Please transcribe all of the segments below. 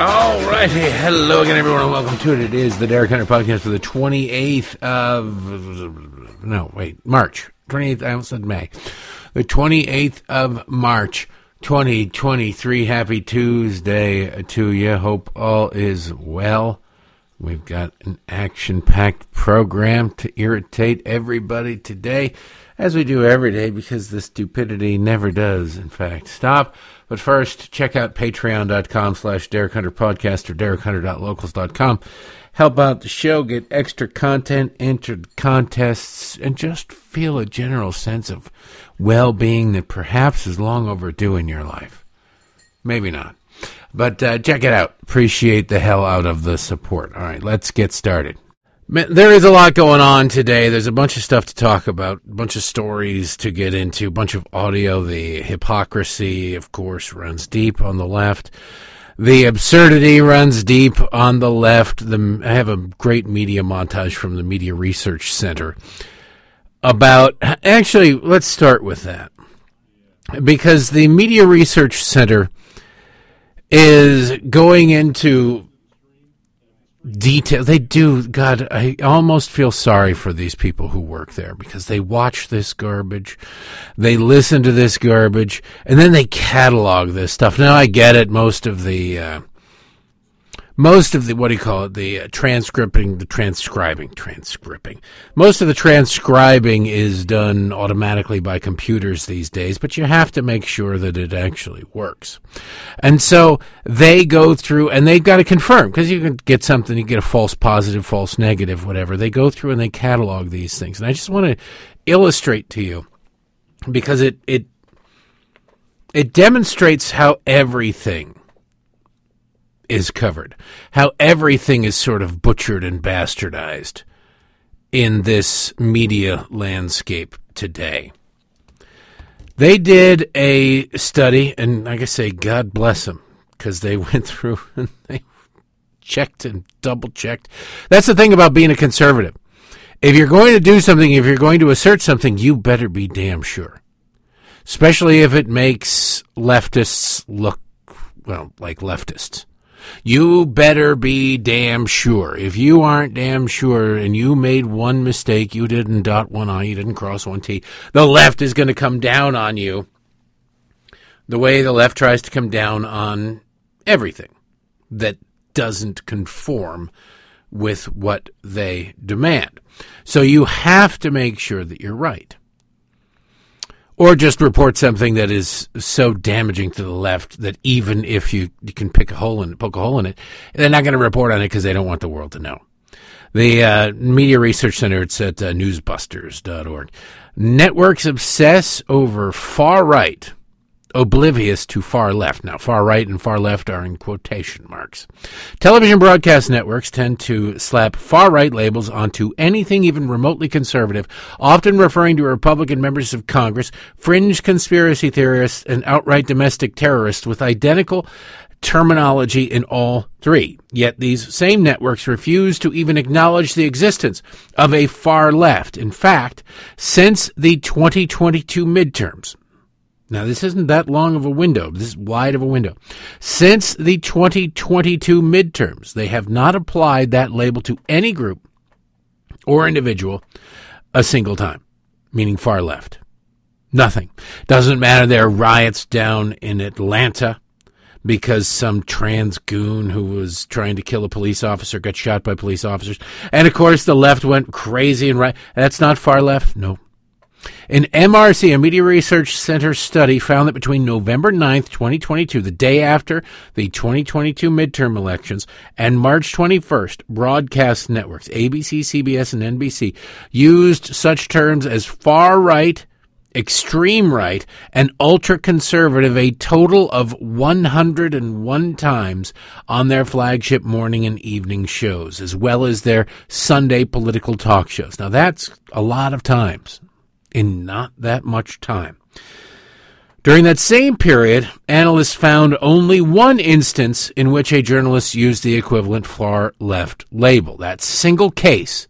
All righty. Hello again, everyone, and welcome to it. It is the Derek Hunter podcast for the 28th of. No, wait. March. 28th. I almost said May. The 28th of March, 2023. Happy Tuesday to you. Hope all is well. We've got an action packed program to irritate everybody today, as we do every day, because the stupidity never does, in fact, stop. But first, check out patreon.com slash Derek Hunter Podcast or derekhunter.locals.com. Help out the show, get extra content, enter contests, and just feel a general sense of well being that perhaps is long overdue in your life. Maybe not. But uh, check it out. Appreciate the hell out of the support. All right, let's get started. There is a lot going on today. There's a bunch of stuff to talk about, a bunch of stories to get into, a bunch of audio. The hypocrisy, of course, runs deep on the left. The absurdity runs deep on the left. The, I have a great media montage from the Media Research Center about. Actually, let's start with that. Because the Media Research Center is going into detail. They do. God, I almost feel sorry for these people who work there because they watch this garbage, they listen to this garbage, and then they catalog this stuff. Now I get it. Most of the. Uh, most of the what do you call it the uh, transcripting the transcribing transcribing most of the transcribing is done automatically by computers these days but you have to make sure that it actually works. And so they go through and they've got to confirm because you can get something you get a false positive false negative whatever. They go through and they catalog these things. And i just want to illustrate to you because it it it demonstrates how everything is covered, how everything is sort of butchered and bastardized in this media landscape today. They did a study, and like I say, God bless them, because they went through and they checked and double checked. That's the thing about being a conservative. If you're going to do something, if you're going to assert something, you better be damn sure. Especially if it makes leftists look, well, like leftists. You better be damn sure. If you aren't damn sure and you made one mistake, you didn't dot one I, you didn't cross one T, the left is going to come down on you the way the left tries to come down on everything that doesn't conform with what they demand. So you have to make sure that you're right or just report something that is so damaging to the left that even if you, you can pick a hole in poke a hole in it, they're not going to report on it because they don't want the world to know. The uh, Media Research Center, it's at uh, newsbusters.org. Networks obsess over far right oblivious to far left. Now, far right and far left are in quotation marks. Television broadcast networks tend to slap far right labels onto anything even remotely conservative, often referring to Republican members of Congress, fringe conspiracy theorists, and outright domestic terrorists with identical terminology in all three. Yet these same networks refuse to even acknowledge the existence of a far left. In fact, since the 2022 midterms, now, this isn't that long of a window. This is wide of a window. Since the 2022 midterms, they have not applied that label to any group or individual a single time, meaning far left. Nothing. Doesn't matter. There are riots down in Atlanta because some trans goon who was trying to kill a police officer got shot by police officers. And of course, the left went crazy and right. That's not far left. No, an MRC, a Media Research Center study, found that between November 9th, 2022, the day after the 2022 midterm elections, and March 21st, broadcast networks, ABC, CBS, and NBC, used such terms as far right, extreme right, and ultra conservative a total of 101 times on their flagship morning and evening shows, as well as their Sunday political talk shows. Now, that's a lot of times in not that much time. During that same period, analysts found only one instance in which a journalist used the equivalent far left label. That single case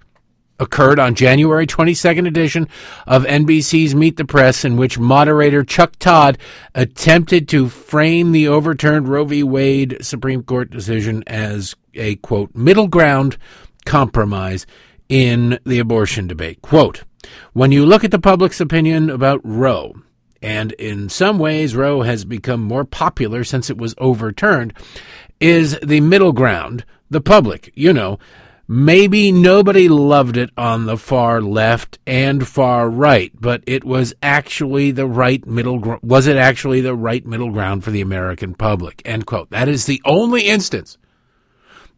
occurred on January 22nd edition of NBC's Meet the Press, in which moderator Chuck Todd attempted to frame the overturned Roe v. Wade Supreme Court decision as a quote middle ground compromise in the abortion debate. Quote, when you look at the public's opinion about Roe, and in some ways Roe has become more popular since it was overturned, is the middle ground, the public, you know, Maybe nobody loved it on the far left and far right, but it was actually the right middle gr- was it actually the right middle ground for the American public. End quote. That is the only instance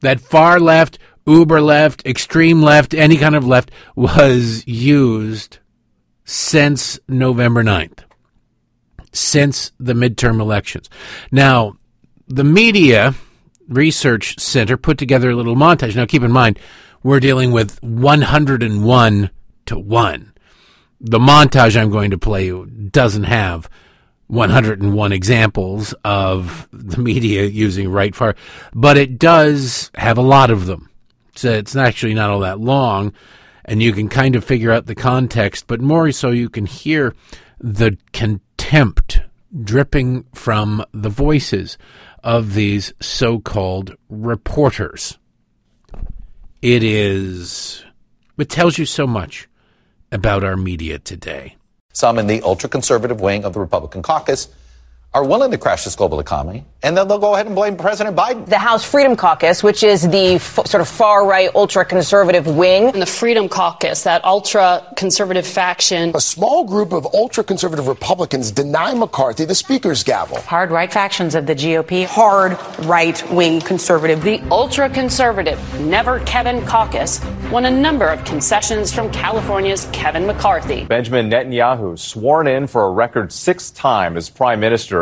that far left, uber left, extreme left, any kind of left was used since November 9th. Since the midterm elections. Now, the media Research Center put together a little montage. Now, keep in mind, we're dealing with 101 to 1. The montage I'm going to play doesn't have 101 examples of the media using right far, but it does have a lot of them. So it's actually not all that long, and you can kind of figure out the context, but more so you can hear the contempt dripping from the voices of these so called reporters. It is, it tells you so much about our media today. Some in the ultra conservative wing of the Republican caucus are willing to crash this global economy, and then they'll go ahead and blame President Biden. The House Freedom Caucus, which is the f- sort of far right, ultra conservative wing. And the Freedom Caucus, that ultra conservative faction. A small group of ultra conservative Republicans deny McCarthy the Speaker's gavel. Hard right factions of the GOP. Hard right wing conservative. The ultra conservative Never Kevin Caucus won a number of concessions from California's Kevin McCarthy. Benjamin Netanyahu sworn in for a record sixth time as prime minister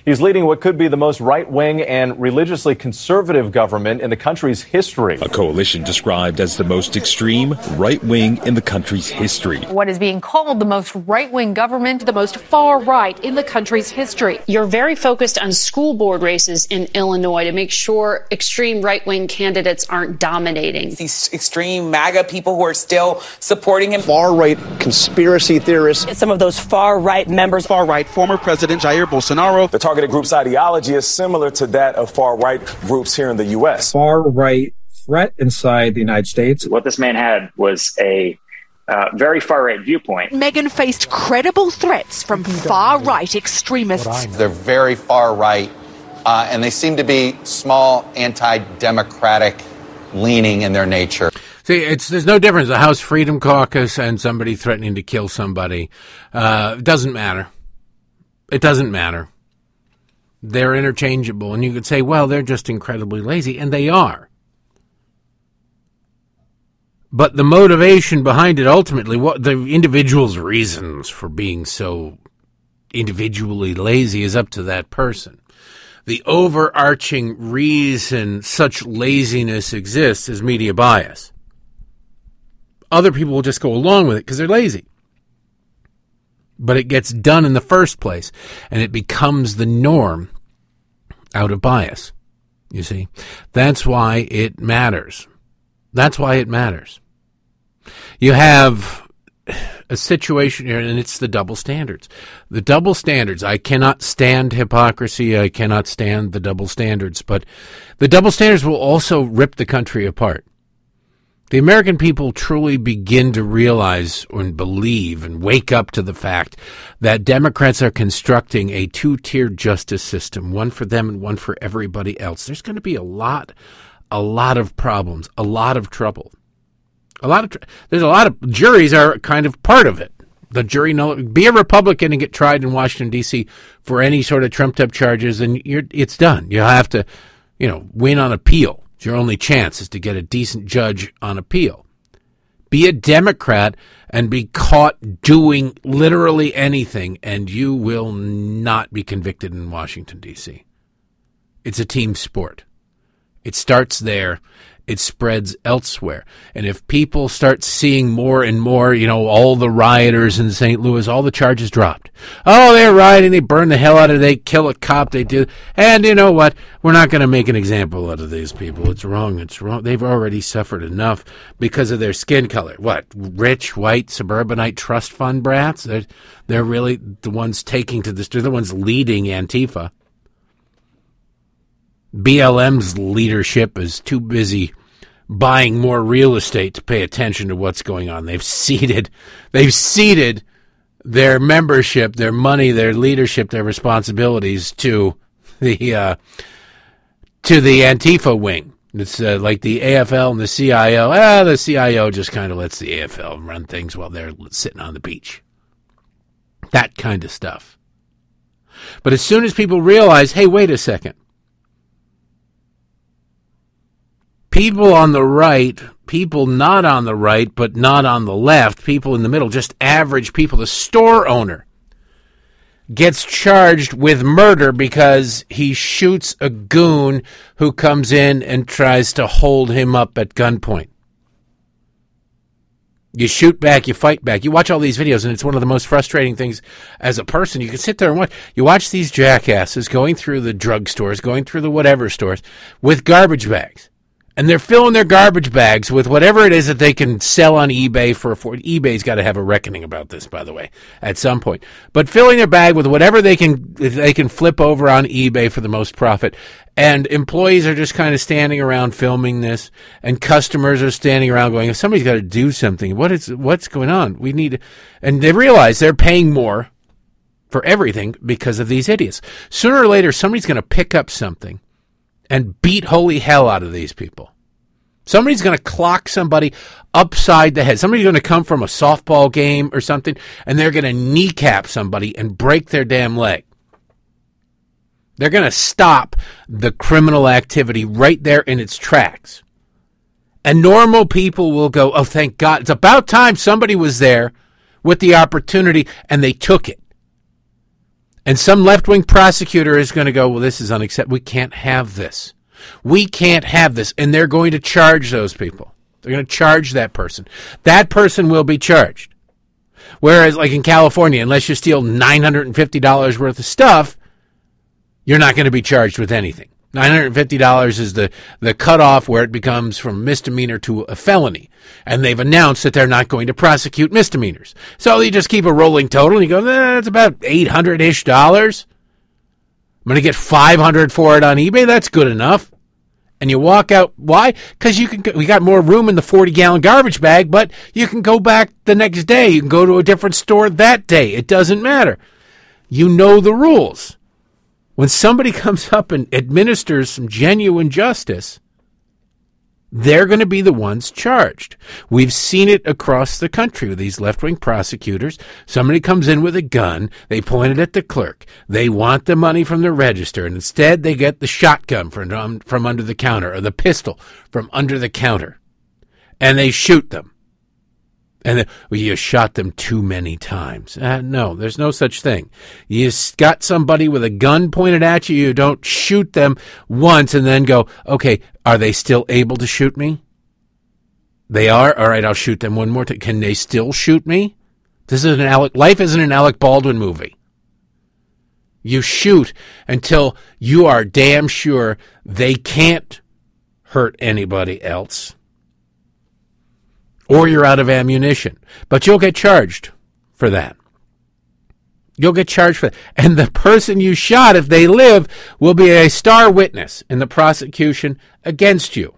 He's leading what could be the most right wing and religiously conservative government in the country's history. A coalition described as the most extreme right wing in the country's history. What is being called the most right wing government, the most far right in the country's history. You're very focused on school board races in Illinois to make sure extreme right wing candidates aren't dominating. These extreme MAGA people who are still supporting him. Far right conspiracy theorists. Some of those far right members. Far right former President Jair Bolsonaro. The targeted group's ideology is similar to that of far right groups here in the U.S. Far right threat inside the United States. What this man had was a uh, very far right viewpoint. Megan faced credible threats from far right extremists. They're very far right, uh, and they seem to be small, anti democratic leaning in their nature. See, it's there's no difference. The House Freedom Caucus and somebody threatening to kill somebody. Uh, it doesn't matter. It doesn't matter. They're interchangeable. And you could say, well, they're just incredibly lazy. And they are. But the motivation behind it ultimately, what the individual's reasons for being so individually lazy is up to that person. The overarching reason such laziness exists is media bias. Other people will just go along with it because they're lazy but it gets done in the first place and it becomes the norm out of bias. You see, that's why it matters. That's why it matters. You have a situation here, and it's the double standards. The double standards. I cannot stand hypocrisy. I cannot stand the double standards, but the double standards will also rip the country apart the American people truly begin to realize and believe and wake up to the fact that Democrats are constructing a two tier justice system, one for them and one for everybody else, there's going to be a lot, a lot of problems, a lot of trouble. A lot of, tr- there's a lot of, juries are kind of part of it. The jury know, be a Republican and get tried in Washington, D.C. for any sort of trumped up charges, and you're, it's done. You'll have to, you know, win on appeal your only chance is to get a decent judge on appeal. Be a Democrat and be caught doing literally anything, and you will not be convicted in Washington, D.C. It's a team sport. It starts there. It spreads elsewhere. And if people start seeing more and more, you know, all the rioters in St. Louis, all the charges dropped. Oh, they're rioting, they burn the hell out of it, they kill a cop, they do. And you know what? We're not going to make an example out of these people. It's wrong, it's wrong. They've already suffered enough because of their skin color. What? Rich, white, suburbanite trust fund brats? They're, they're really the ones taking to this, they're the ones leading Antifa. BLM's leadership is too busy buying more real estate to pay attention to what's going on. They've ceded, they've ceded their membership, their money, their leadership, their responsibilities to the uh, to the Antifa wing. It's uh, like the AFL and the CIO. Ah, the CIO just kind of lets the AFL run things while they're sitting on the beach. That kind of stuff. But as soon as people realize, hey, wait a second, people on the right, people not on the right, but not on the left, people in the middle, just average people, the store owner gets charged with murder because he shoots a goon who comes in and tries to hold him up at gunpoint. You shoot back, you fight back. You watch all these videos, and it's one of the most frustrating things as a person. You can sit there and watch. You watch these jackasses going through the drugstores, going through the whatever stores with garbage bags and they're filling their garbage bags with whatever it is that they can sell on eBay for afford. eBay's got to have a reckoning about this, by the way, at some point. But filling their bag with whatever they can they can flip over on eBay for the most profit, and employees are just kind of standing around filming this, and customers are standing around going, "Somebody's got to do something. What is what's going on? We need," and they realize they're paying more for everything because of these idiots. Sooner or later, somebody's going to pick up something and beat holy hell out of these people. Somebody's going to clock somebody upside the head. Somebody's going to come from a softball game or something, and they're going to kneecap somebody and break their damn leg. They're going to stop the criminal activity right there in its tracks. And normal people will go, oh, thank God. It's about time somebody was there with the opportunity and they took it. And some left wing prosecutor is going to go, well, this is unacceptable. We can't have this. We can't have this. And they're going to charge those people. They're going to charge that person. That person will be charged. Whereas, like in California, unless you steal $950 worth of stuff, you're not going to be charged with anything. $950 is the, the cutoff where it becomes from misdemeanor to a felony. And they've announced that they're not going to prosecute misdemeanors. So you just keep a rolling total and you go, eh, that's about 800 ish dollars. I'm going to get 500 for it on eBay. That's good enough. And you walk out. Why? Because you can. We got more room in the 40 gallon garbage bag, but you can go back the next day. You can go to a different store that day. It doesn't matter. You know the rules. When somebody comes up and administers some genuine justice, they're going to be the ones charged. We've seen it across the country with these left wing prosecutors. Somebody comes in with a gun, they point it at the clerk, they want the money from the register, and instead they get the shotgun from, um, from under the counter or the pistol from under the counter, and they shoot them. And well, you shot them too many times. Uh, no, there's no such thing. You got somebody with a gun pointed at you, you don't shoot them once and then go, okay, are they still able to shoot me? They are? All right, I'll shoot them one more time. Can they still shoot me? This is an Alec, life isn't an Alec Baldwin movie. You shoot until you are damn sure they can't hurt anybody else or you're out of ammunition. But you'll get charged for that. You'll get charged for that. And the person you shot, if they live, will be a star witness in the prosecution against you.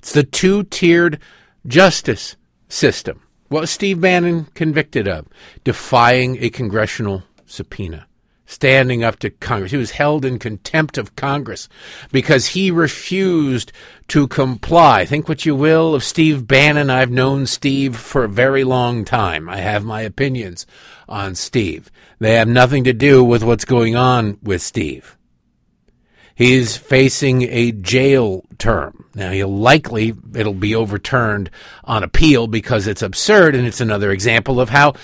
It's the two tiered justice system. What was Steve Bannon convicted of? Defying a congressional subpoena standing up to Congress. He was held in contempt of Congress because he refused to comply. Think what you will of Steve Bannon. I've known Steve for a very long time. I have my opinions on Steve. They have nothing to do with what's going on with Steve. He's facing a jail term. Now, he'll likely, it'll be overturned on appeal because it's absurd, and it's another example of how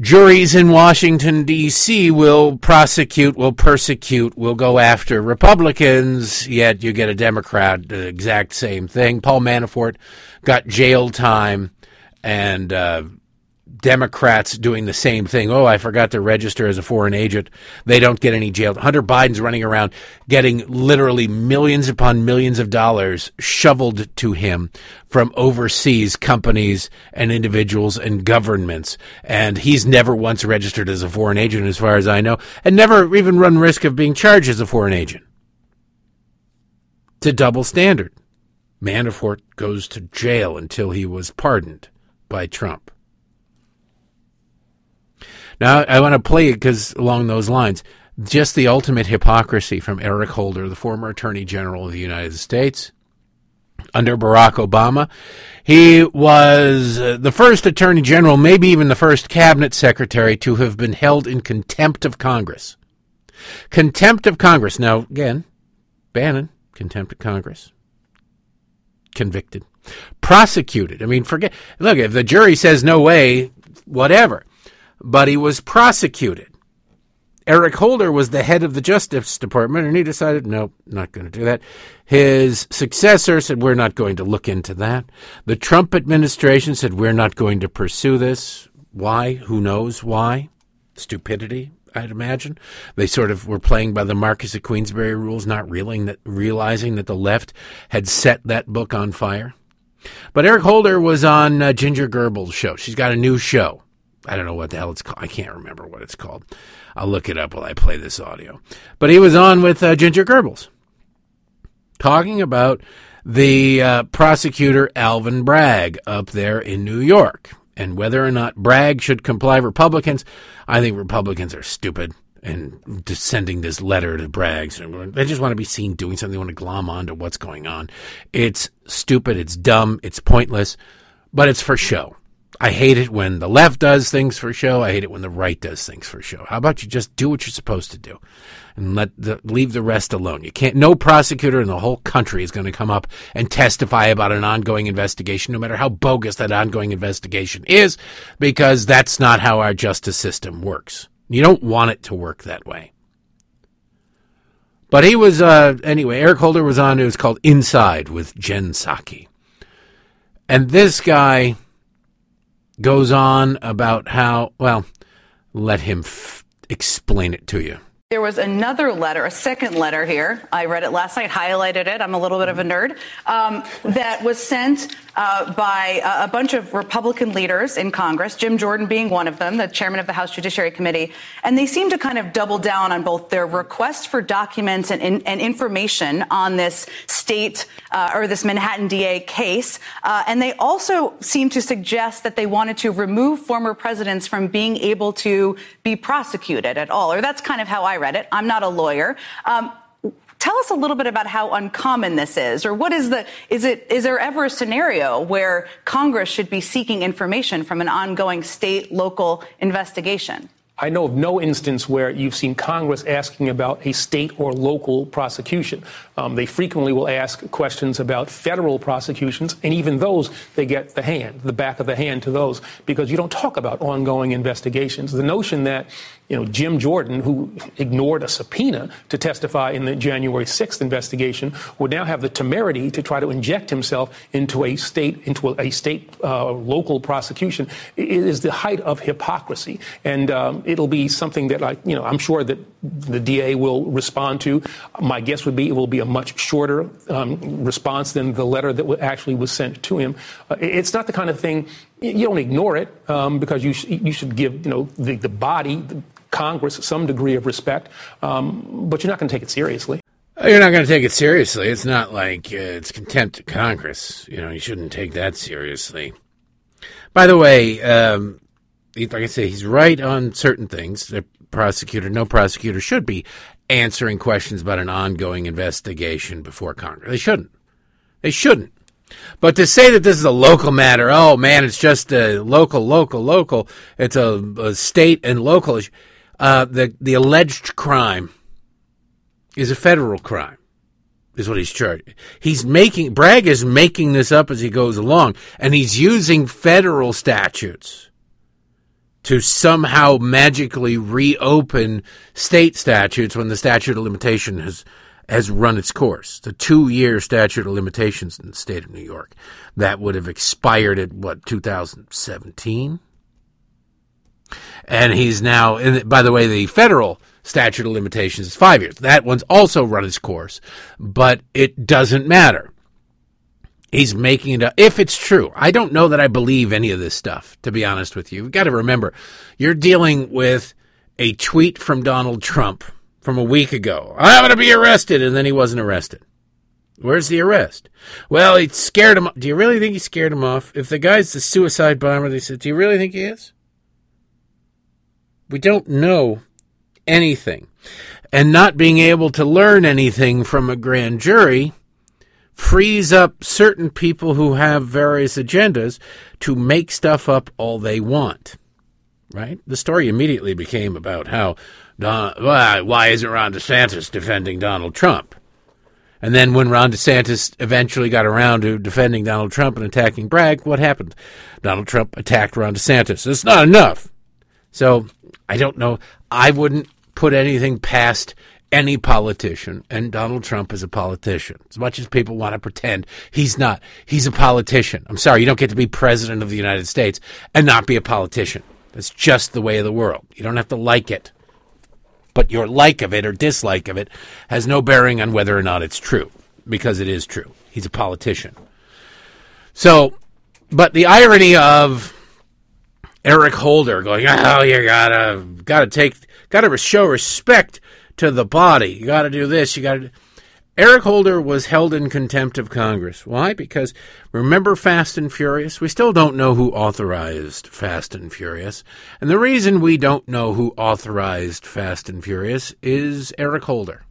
juries in Washington, D.C. will prosecute, will persecute, will go after Republicans, yet you get a Democrat, the exact same thing. Paul Manafort got jail time, and uh, Democrats doing the same thing. Oh, I forgot to register as a foreign agent. They don't get any jail. Hunter Biden's running around getting literally millions upon millions of dollars shoveled to him from overseas companies and individuals and governments. And he's never once registered as a foreign agent, as far as I know, and never even run risk of being charged as a foreign agent. To double standard. Manafort goes to jail until he was pardoned by Trump. Now, I want to play it because along those lines, just the ultimate hypocrisy from Eric Holder, the former Attorney General of the United States. Under Barack Obama, he was uh, the first Attorney General, maybe even the first Cabinet Secretary, to have been held in contempt of Congress. Contempt of Congress. Now, again, Bannon, contempt of Congress. Convicted. Prosecuted. I mean, forget. Look, if the jury says no way, whatever but he was prosecuted. Eric Holder was the head of the Justice Department, and he decided, nope, not going to do that. His successor said, we're not going to look into that. The Trump administration said, we're not going to pursue this. Why? Who knows why? Stupidity, I'd imagine. They sort of were playing by the Marquis of Queensberry rules, not realizing that, realizing that the left had set that book on fire. But Eric Holder was on uh, Ginger Goebbels' show. She's got a new show. I don't know what the hell it's called. I can't remember what it's called. I'll look it up while I play this audio. But he was on with uh, Ginger Goebbels talking about the uh, prosecutor Alvin Bragg up there in New York and whether or not Bragg should comply Republicans. I think Republicans are stupid and sending this letter to Bragg. They just want to be seen doing something. They want to glom onto what's going on. It's stupid. It's dumb. It's pointless, but it's for show. I hate it when the left does things for show. I hate it when the right does things for show. How about you just do what you're supposed to do and let the, leave the rest alone? You can't, no prosecutor in the whole country is going to come up and testify about an ongoing investigation, no matter how bogus that ongoing investigation is, because that's not how our justice system works. You don't want it to work that way. But he was, uh, anyway, Eric Holder was on, it was called Inside with Jen Psaki. And this guy, goes on about how, well, let him f- explain it to you. There was another letter, a second letter here. I read it last night, highlighted it. I'm a little bit of a nerd. Um, that was sent uh, by a bunch of Republican leaders in Congress, Jim Jordan being one of them, the chairman of the House Judiciary Committee. And they seem to kind of double down on both their request for documents and, and information on this state uh, or this Manhattan DA case. Uh, and they also seem to suggest that they wanted to remove former presidents from being able to be prosecuted at all. Or that's kind of how I read it. I'm not a lawyer. Um, tell us a little bit about how uncommon this is, or what is the is it is there ever a scenario where Congress should be seeking information from an ongoing state local investigation? I know of no instance where you've seen Congress asking about a state or local prosecution. Um, they frequently will ask questions about federal prosecutions, and even those, they get the hand, the back of the hand to those, because you don't talk about ongoing investigations. The notion that you know, Jim Jordan, who ignored a subpoena to testify in the January 6th investigation, would now have the temerity to try to inject himself into a state, into a, state uh, local prosecution. It is the height of hypocrisy, and um, it'll be something that, I, you know, I'm sure that the DA will respond to. My guess would be it will be a much shorter um, response than the letter that actually was sent to him. Uh, it's not the kind of thing you don't ignore it um, because you, sh- you should give you know the, the body, Congress, some degree of respect, um, but you're not going to take it seriously. You're not going to take it seriously. It's not like uh, it's contempt of Congress. You know, you shouldn't take that seriously. By the way, um, like I say, he's right on certain things. The prosecutor, no prosecutor, should be answering questions about an ongoing investigation before Congress. They shouldn't. They shouldn't. But to say that this is a local matter, oh man, it's just a local, local, local. It's a, a state and local issue. Uh, the the alleged crime is a federal crime, is what he's charged. He's making Bragg is making this up as he goes along, and he's using federal statutes to somehow magically reopen state statutes when the statute of limitation has has run its course. The two year statute of limitations in the state of New York that would have expired at what 2017, and he's now. By the way, the federal statute of limitations is five years. That one's also run its course, but it doesn't matter. He's making it up. If it's true, I don't know that I believe any of this stuff, to be honest with you. You've got to remember, you're dealing with a tweet from Donald Trump from a week ago. I'm going to be arrested. And then he wasn't arrested. Where's the arrest? Well, he scared him. Do you really think he scared him off? If the guy's the suicide bomber, they said, do you really think he is? We don't know anything. And not being able to learn anything from a grand jury frees up certain people who have various agendas to make stuff up all they want. Right? The story immediately became about how Don, why, why isn't Ron DeSantis defending Donald Trump? And then when Ron DeSantis eventually got around to defending Donald Trump and attacking Bragg, what happened? Donald Trump attacked Ron DeSantis. It's not enough. So I don't know. I wouldn't put anything past any politician, and Donald Trump is a politician. As much as people want to pretend he's not, he's a politician. I'm sorry, you don't get to be president of the United States and not be a politician. That's just the way of the world. You don't have to like it. But your like of it or dislike of it has no bearing on whether or not it's true, because it is true. He's a politician. So, but the irony of Eric Holder going, "Oh, you gotta gotta take gotta show respect to the body. You got to do this. You got to." Eric Holder was held in contempt of Congress. Why? Because remember Fast and Furious? We still don't know who authorized Fast and Furious. And the reason we don't know who authorized Fast and Furious is Eric Holder.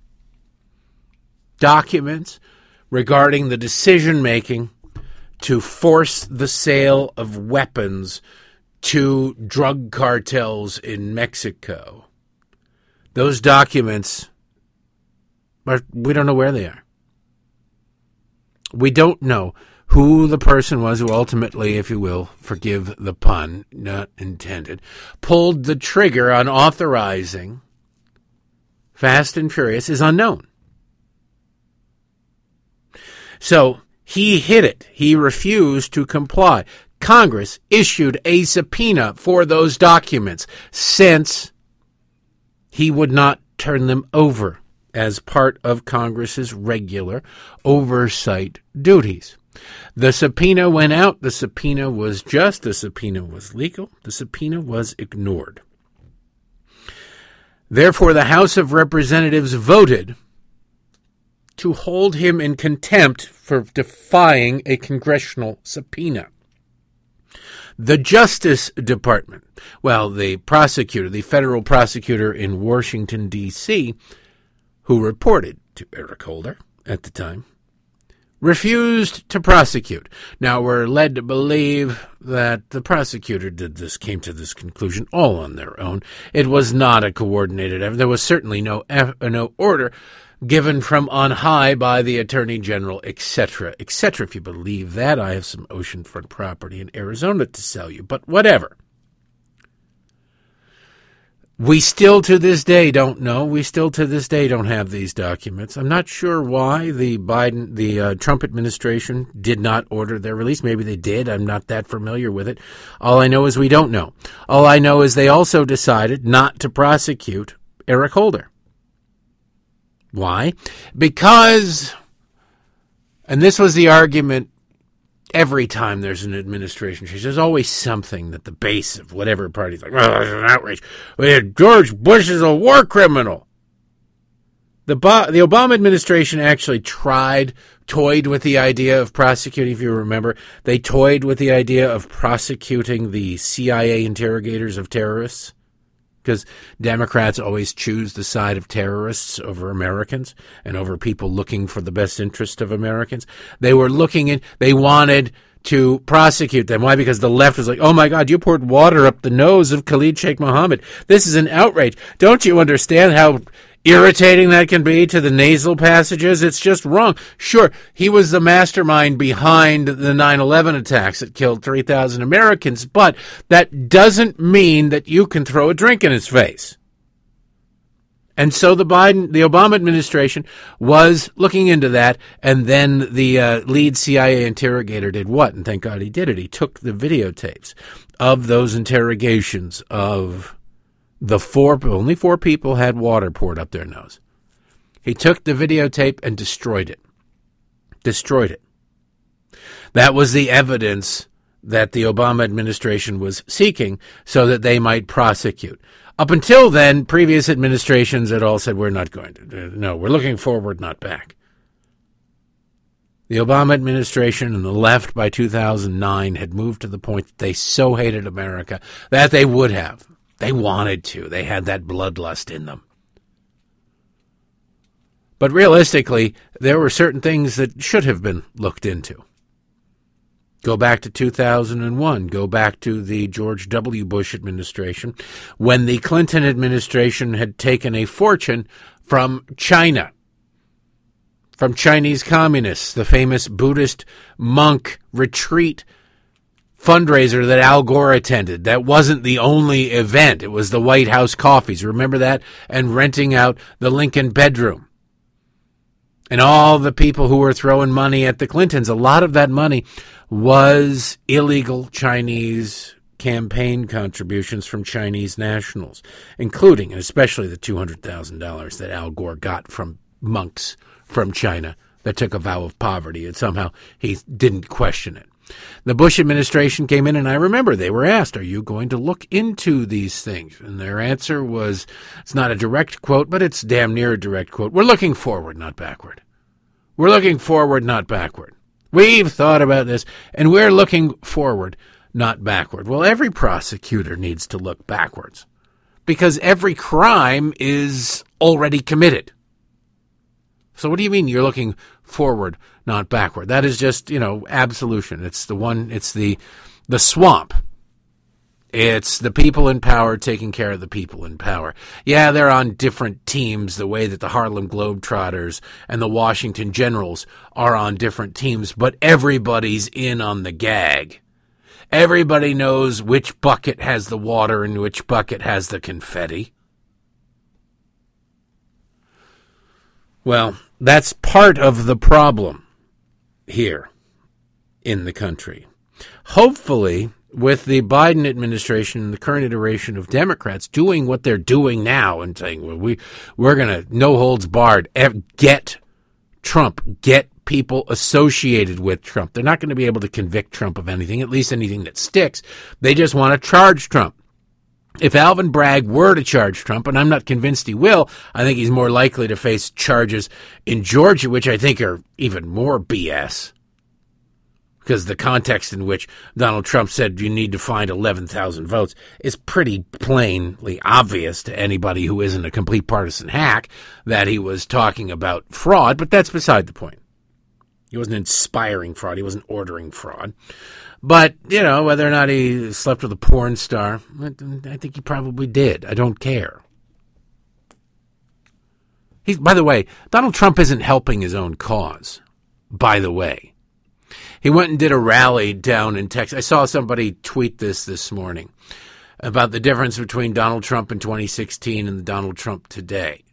Documents regarding the decision making to force the sale of weapons to drug cartels in Mexico. Those documents, are, we don't know where they are. We don't know who the person was who ultimately, if you will, forgive the pun, not intended, pulled the trigger on authorizing Fast and Furious is unknown. So he hid it. He refused to comply. Congress issued a subpoena for those documents since he would not turn them over as part of Congress's regular oversight duties. The subpoena went out. The subpoena was just. The subpoena was legal. The subpoena was ignored. Therefore, the House of Representatives voted to hold him in contempt for defying a congressional subpoena. The Justice Department, well, the prosecutor, the federal prosecutor in Washington, D.C., who reported to Eric Holder at the time, refused to prosecute. Now, we're led to believe that the prosecutor did this, came to this conclusion all on their own. It was not a coordinated effort. There was certainly no, no order given from on high by the Attorney General, etc., etc. If you believe that, I have some oceanfront property in Arizona to sell you, but whatever. We still to this day don't know. We still to this day don't have these documents. I'm not sure why the Biden, the uh, Trump administration did not order their release. Maybe they did. I'm not that familiar with it. All I know is we don't know. All I know is they also decided not to prosecute Eric Holder. Why? Because, and this was the argument every time there's an administration change, there's always something that the base of whatever party's like, oh, it's an outrage. George Bush is a war criminal. The, the Obama administration actually tried, toyed with the idea of prosecuting, if you remember, they toyed with the idea of prosecuting the CIA interrogators of terrorists because Democrats always choose the side of terrorists over Americans and over people looking for the best interest of Americans. They were looking in, they wanted to prosecute them. Why? Because the left was like, oh my God, you poured water up the nose of Khalid Sheikh Mohammed. This is an outrage. Don't you understand how irritating that can be to the nasal passages, it's just wrong. Sure, he was the mastermind behind the 9 11 attacks that killed 3,000 Americans, but that doesn't mean that you can throw a drink in his face. And so the Biden, the Obama administration was looking into that, and then the uh, lead CIA interrogator did what? And thank God he did it. He took the videotapes of those interrogations of the four, only four people had water poured up their nose. He took the videotape and destroyed it. Destroyed it. That was the evidence that the Obama administration was seeking so that they might prosecute. Up until then, previous administrations had all said, we're not going to. Uh, no, we're looking forward, not back. The Obama administration and the left by 2009 had moved to the point that they so hated America that they would have. They wanted to. They had that bloodlust in them. But realistically, there were certain things that should have been looked into. Go back to 2001. Go back to the George W. Bush administration when the Clinton administration had taken a fortune from China, from Chinese communists, the famous Buddhist monk retreat fundraiser that Al Gore attended. That wasn't the only event. It was the White House coffees. Remember that? And renting out the Lincoln bedroom and all the people who were throwing money at the Clintons, a lot of that money was illegal Chinese campaign contributions from Chinese nationals, including and especially the $200,000 that Al Gore got from monks from China that took a vow of poverty, and somehow he didn't question it. The Bush administration came in, and I remember they were asked, Are you going to look into these things? And their answer was it's not a direct quote, but it's damn near a direct quote. We're looking forward, not backward. We're looking forward, not backward. We've thought about this, and we're looking forward, not backward. Well, every prosecutor needs to look backwards because every crime is already committed. So, what do you mean you're looking forward, not backward? That is just, you know, absolution. It's the one, it's the, the swamp. It's the people in power taking care of the people in power. Yeah, they're on different teams, the way that the Harlem Globetrotters and the Washington Generals are on different teams, but everybody's in on the gag. Everybody knows which bucket has the water and which bucket has the confetti. Well, that's part of the problem here in the country. Hopefully, with the Biden administration and the current iteration of Democrats doing what they're doing now and saying, well, we, we're going to no holds barred, get Trump, get people associated with Trump. They're not going to be able to convict Trump of anything, at least anything that sticks. They just want to charge Trump. If Alvin Bragg were to charge Trump, and I'm not convinced he will, I think he's more likely to face charges in Georgia, which I think are even more BS because the context in which Donald Trump said you need to find 11,000 votes is pretty plainly obvious to anybody who isn't a complete partisan hack that he was talking about fraud, but that's beside the point. He wasn't inspiring fraud, he wasn't ordering fraud. But, you know, whether or not he slept with a porn star, I think he probably did. I don't care. He's, by the way, Donald Trump isn't helping his own cause, by the way. He went and did a rally down in Texas. I saw somebody tweet this this morning about the difference between Donald Trump in 2016 and Donald Trump today.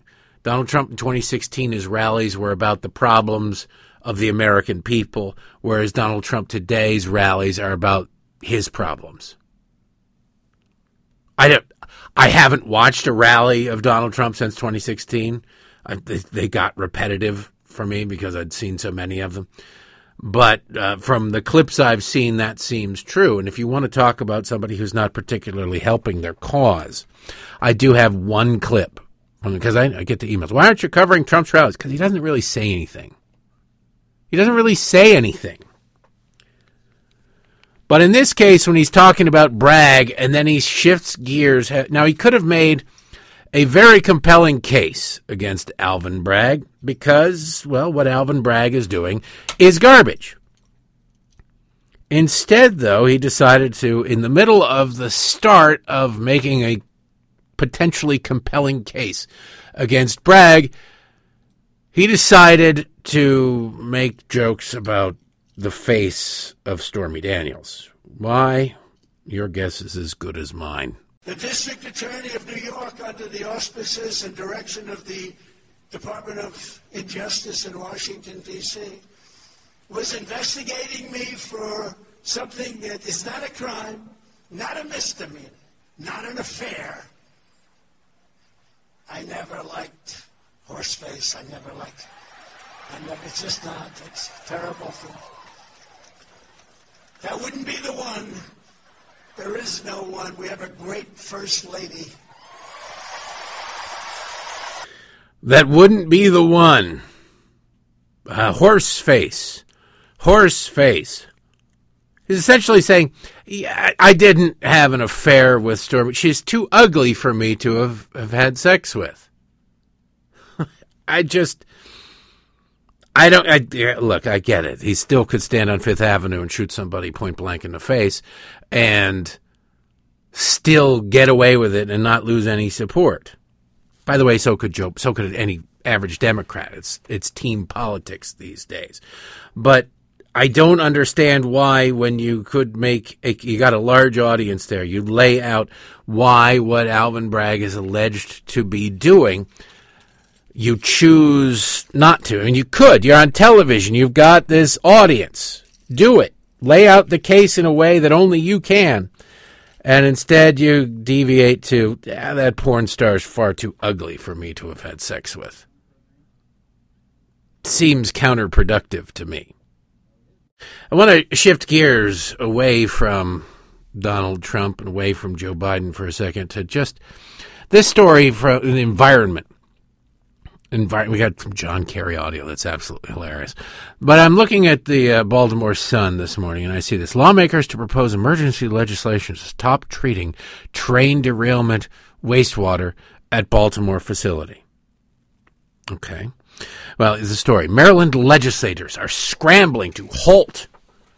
Donald Trump in 2016, his rallies were about the problems of the American people, whereas Donald Trump today's rallies are about his problems. I don't. I haven't watched a rally of Donald Trump since 2016. I, they, they got repetitive for me because I'd seen so many of them. But uh, from the clips I've seen, that seems true. And if you want to talk about somebody who's not particularly helping their cause, I do have one clip because I, I, get the emails. Why aren't you covering Trump's rallies? Because he doesn't really say anything. He doesn't really say anything. But in this case, when he's talking about Bragg and then he shifts gears, now he could have made a very compelling case against Alvin Bragg because, well, what Alvin Bragg is doing is garbage. Instead, though, he decided to, in the middle of the start of making a potentially compelling case against Bragg, he decided to make jokes about the face of Stormy Daniels. Why? Your guess is as good as mine. The District Attorney of New York, under the auspices and direction of the Department of Injustice in Washington, D.C., was investigating me for something that is not a crime, not a misdemeanor, not an affair. I never liked horseface. I never liked. I never. It's just not. It's a terrible thing. That wouldn't be the one. There is no one. We have a great first lady. That wouldn't be the one. Uh, horse face. Horse face. He's essentially saying, yeah, I didn't have an affair with Stormy. She's too ugly for me to have, have had sex with. I just. I don't. I, look, I get it. He still could stand on Fifth Avenue and shoot somebody point blank in the face and still get away with it and not lose any support. By the way, so could Joe. So could any average Democrat. It's it's team politics these days. But I don't understand why, when you could make, a, you got a large audience there, you lay out why what Alvin Bragg is alleged to be doing, you choose not to. And you could. You're on television. You've got this audience. Do it. Lay out the case in a way that only you can. And instead, you deviate to, ah, that porn star is far too ugly for me to have had sex with. Seems counterproductive to me. I want to shift gears away from Donald Trump and away from Joe Biden for a second to just this story from the environment. Envi- we got some John Kerry audio that's absolutely hilarious. But I'm looking at the uh, Baltimore Sun this morning and I see this lawmakers to propose emergency legislation to stop treating train derailment wastewater at Baltimore facility. Okay. Well, it's a story. Maryland legislators are scrambling to halt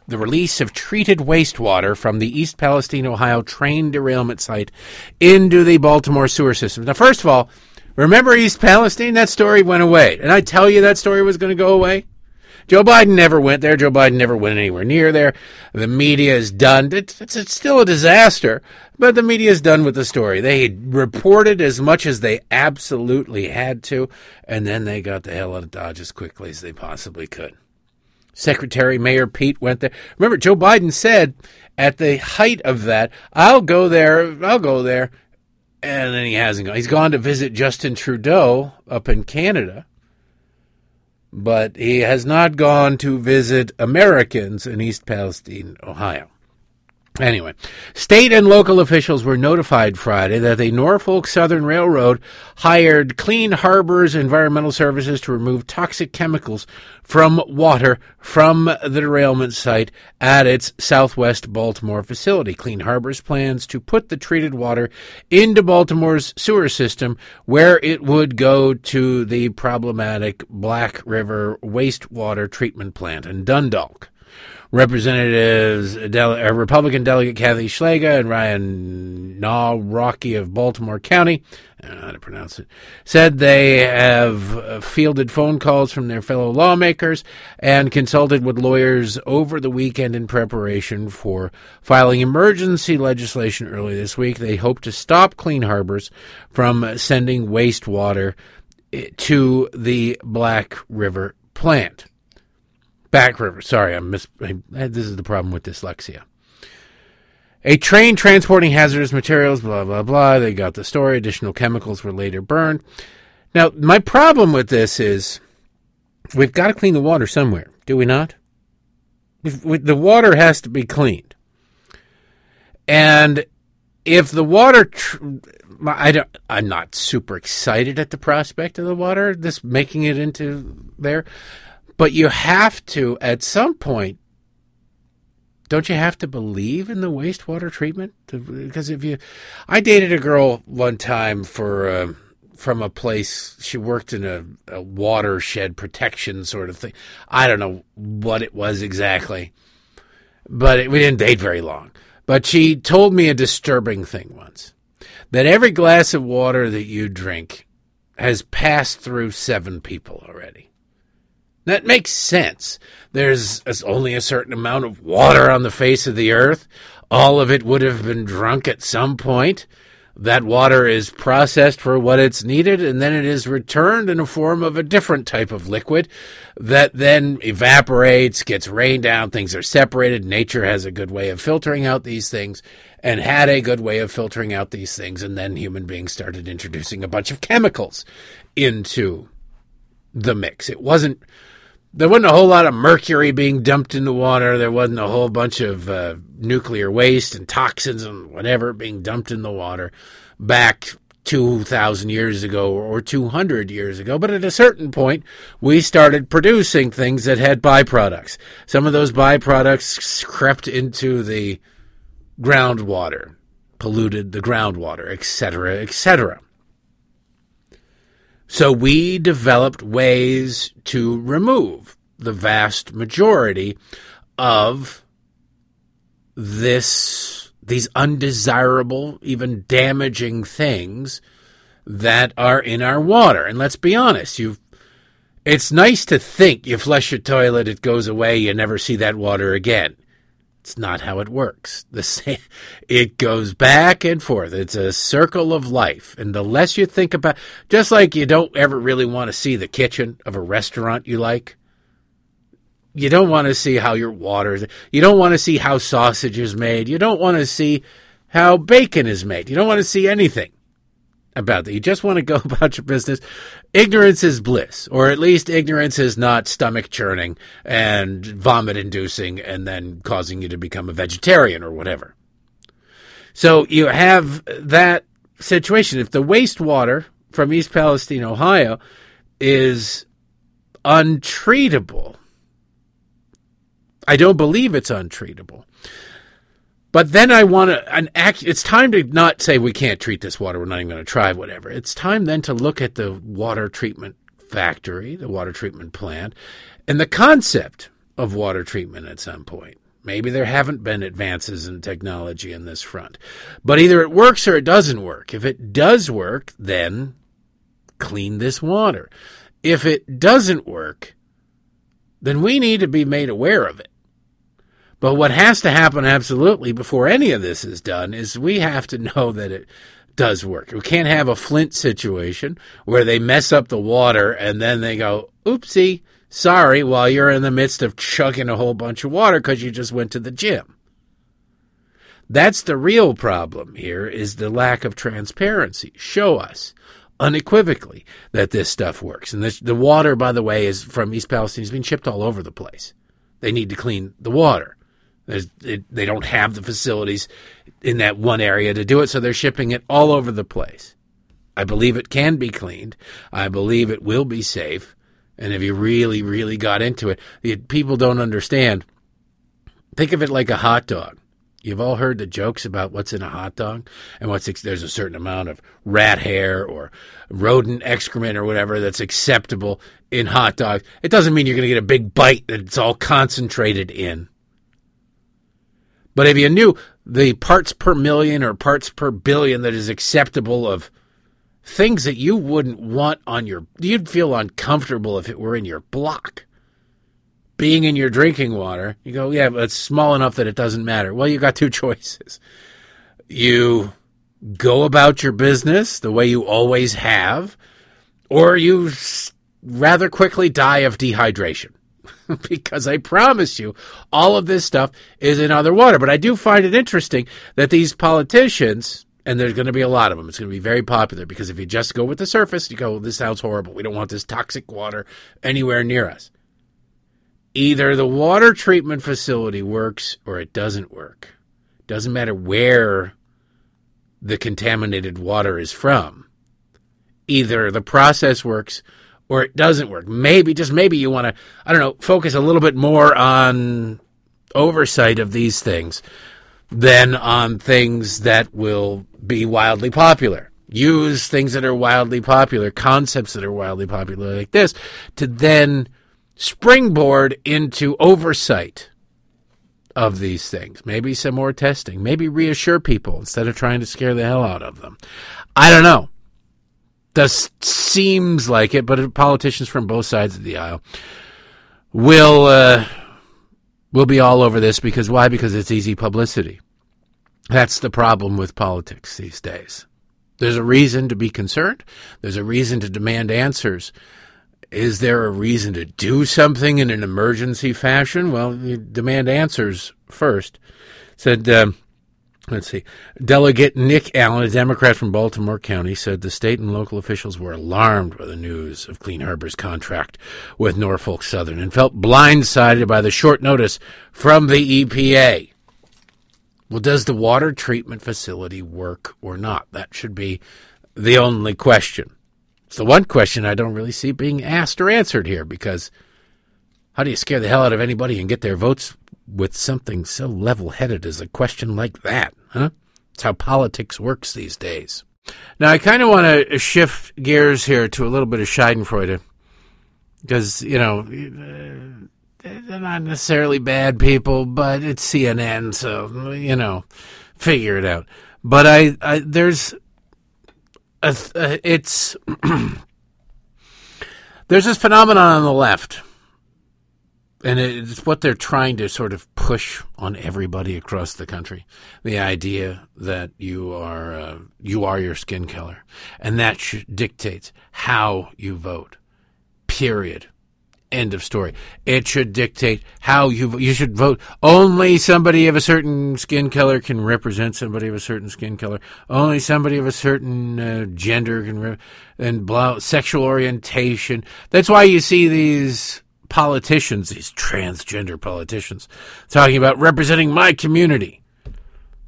the release of treated wastewater from the East Palestine, Ohio train derailment site into the Baltimore sewer system. Now, first of all, remember East Palestine? That story went away. And I tell you that story was going to go away? Joe Biden never went there. Joe Biden never went anywhere near there. The media is done. It's, it's, it's still a disaster, but the media is done with the story. They reported as much as they absolutely had to, and then they got the hell out of Dodge as quickly as they possibly could. Secretary Mayor Pete went there. Remember, Joe Biden said at the height of that, I'll go there, I'll go there. And then he hasn't gone. He's gone to visit Justin Trudeau up in Canada but he has not gone to visit Americans in East Palestine, Ohio. Anyway, state and local officials were notified Friday that the Norfolk Southern Railroad hired Clean Harbors Environmental Services to remove toxic chemicals from water from the derailment site at its southwest Baltimore facility. Clean Harbors plans to put the treated water into Baltimore's sewer system where it would go to the problematic Black River wastewater treatment plant in Dundalk. Representatives, Republican Delegate Kathy Szeliga and Ryan Nawrocki of Baltimore County, I don't know how to pronounce it, said they have fielded phone calls from their fellow lawmakers and consulted with lawyers over the weekend in preparation for filing emergency legislation early this week. They hope to stop Clean Harbors from sending wastewater to the Black River plant. Back River. Sorry, I'm mis- I, this is the problem with dyslexia. A train transporting hazardous materials, blah, blah, blah. They got the story. Additional chemicals were later burned. Now, my problem with this is we've got to clean the water somewhere, do we not? we the water has to be cleaned. And if the water, tr- I don't, I'm not super excited at the prospect of the water, this making it into there. But you have to, at some point, don't you have to believe in the wastewater treatment? Because if you, I dated a girl one time for uh, from a place she worked in a, a watershed protection sort of thing. I don't know what it was exactly, but it, we didn't date very long. But she told me a disturbing thing once that every glass of water that you drink has passed through seven people already. That makes sense. There's only a certain amount of water on the face of the earth. All of it would have been drunk at some point. That water is processed for what it's needed, and then it is returned in a form of a different type of liquid that then evaporates, gets rained down, things are separated. Nature has a good way of filtering out these things and had a good way of filtering out these things, and then human beings started introducing a bunch of chemicals into the mix. It wasn't there wasn't a whole lot of mercury being dumped in the water. There wasn't a whole bunch of uh, nuclear waste and toxins and whatever being dumped in the water back 2,000 years ago or 200 years ago. But at a certain point, we started producing things that had byproducts. Some of those byproducts crept into the groundwater, polluted the groundwater, etc., etc. So we developed ways to remove the vast majority of this these undesirable, even damaging things that are in our water. And let's be honest, you it's nice to think you flush your toilet, it goes away, you never see that water again. It's not how it works. The same, it goes back and forth. It's a circle of life. And the less you think about, just like you don't ever really want to see the kitchen of a restaurant you like, you don't want to see how your water, you don't want to see how sausage is made. You don't want to see how bacon is made. You don't want to see anything about that. You just want to go about your business. Ignorance is bliss, or at least ignorance is not stomach churning and vomit inducing and then causing you to become a vegetarian or whatever. So you have that situation. If the wastewater from East Palestine, Ohio is untreatable, I don't believe it's untreatable. But then I want to an act. It's time to not say we can't treat this water. We're not even going to try whatever. It's time then to look at the water treatment factory, the water treatment plant, and the concept of water treatment at some point. Maybe there haven't been advances in technology in this front. But either it works or it doesn't work. If it does work, then clean this water. If it doesn't work, then we need to be made aware of it. But what has to happen absolutely before any of this is done is we have to know that it does work. We can't have a Flint situation where they mess up the water and then they go, oopsie, sorry, while you're in the midst of chugging a whole bunch of water because you just went to the gym. That's the real problem here is the lack of transparency. Show us unequivocally that this stuff works. And this, the water, by the way, is from East Palestine is being shipped all over the place. They need to clean the water. It, they don't have the facilities in that one area to do it, so they're shipping it all over the place. I believe it can be cleaned. I believe it will be safe. And if you really, really got into it, people don't understand. Think of it like a hot dog. You've all heard the jokes about what's in a hot dog and what's there's a certain amount of rat hair or rodent excrement or whatever that's acceptable in hot dogs. It doesn't mean you're going to get a big bite that it's all concentrated in. But if you knew the parts per million or parts per billion that is acceptable of things that you wouldn't want on your, you'd feel uncomfortable if it were in your block. Being in your drinking water, you go, yeah, but it's small enough that it doesn't matter. Well, you got two choices. You go about your business the way you always have, or you rather quickly die of dehydration. because I promise you, all of this stuff is in other water. But I do find it interesting that these politicians, and there's going to be a lot of them, it's going to be very popular because if you just go with the surface, you go, this sounds horrible. We don't want this toxic water anywhere near us. Either the water treatment facility works or it doesn't work. Doesn't matter where the contaminated water is from. Either the process works or it doesn't work. Maybe, just maybe you want to, I don't know, focus a little bit more on oversight of these things than on things that will be wildly popular. Use things that are wildly popular, concepts that are wildly popular like this, to then springboard into oversight of these things. Maybe some more testing. Maybe reassure people instead of trying to scare the hell out of them. I don't know. This seems like it, but politicians from both sides of the aisle will uh, will be all over this because why? Because it's easy publicity. That's the problem with politics these days. There's a reason to be concerned. There's a reason to demand answers. Is there a reason to do something in an emergency fashion? Well, you demand answers first. Said. Um, Let's see. Delegate Nick Allen, a Democrat from Baltimore County, said the state and local officials were alarmed by the news of Clean Harbor's contract with Norfolk Southern and felt blindsided by the short notice from the EPA. Well, does the water treatment facility work or not? That should be the only question. It's the one question I don't really see being asked or answered here because how do you scare the hell out of anybody and get their votes with something so level headed as a question like that, huh? It's how politics works these days. Now, I kind of want to shift gears here to a little bit of Schadenfreude because, you know, they're not necessarily bad people, but it's CNN, so, you know, figure it out. But I, I there's, a, uh, it's, there's this phenomenon on the left and it's what they're trying to sort of push on everybody across the country. The idea that you are uh, you are your skin color. And that sh- dictates how you vote. Period. End of story. It should dictate how you you should vote. Only somebody of a certain skin color can represent somebody of a certain skin color. Only somebody of a certain uh, gender can re- and blah, sexual orientation. That's why you see these politicians, these transgender politicians, talking about representing my community.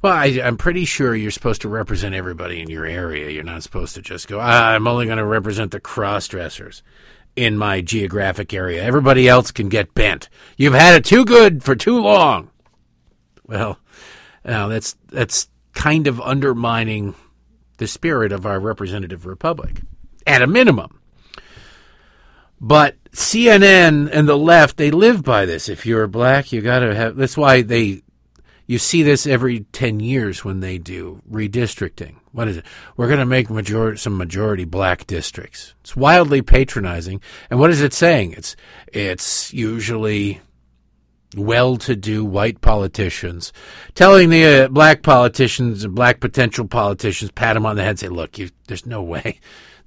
Well, I, am pretty sure you're supposed to represent everybody in your area. You're not supposed to just go, ah, I'm only going to represent the cross dressers in my geographic area. Everybody else can get bent. You've had it too good for too long. Well, now that's that's kind of undermining the spirit of our representative republic at a minimum. But CNN and the left, they live by this. If you're black, you got to have. That's why they. You see this every ten years when they do redistricting. What is it? We're going to make some majority black districts. It's wildly patronizing. And what is it saying? It's it's usually well-to-do white politicians telling the uh, black politicians and black potential politicians pat them on the head say look you, there's no way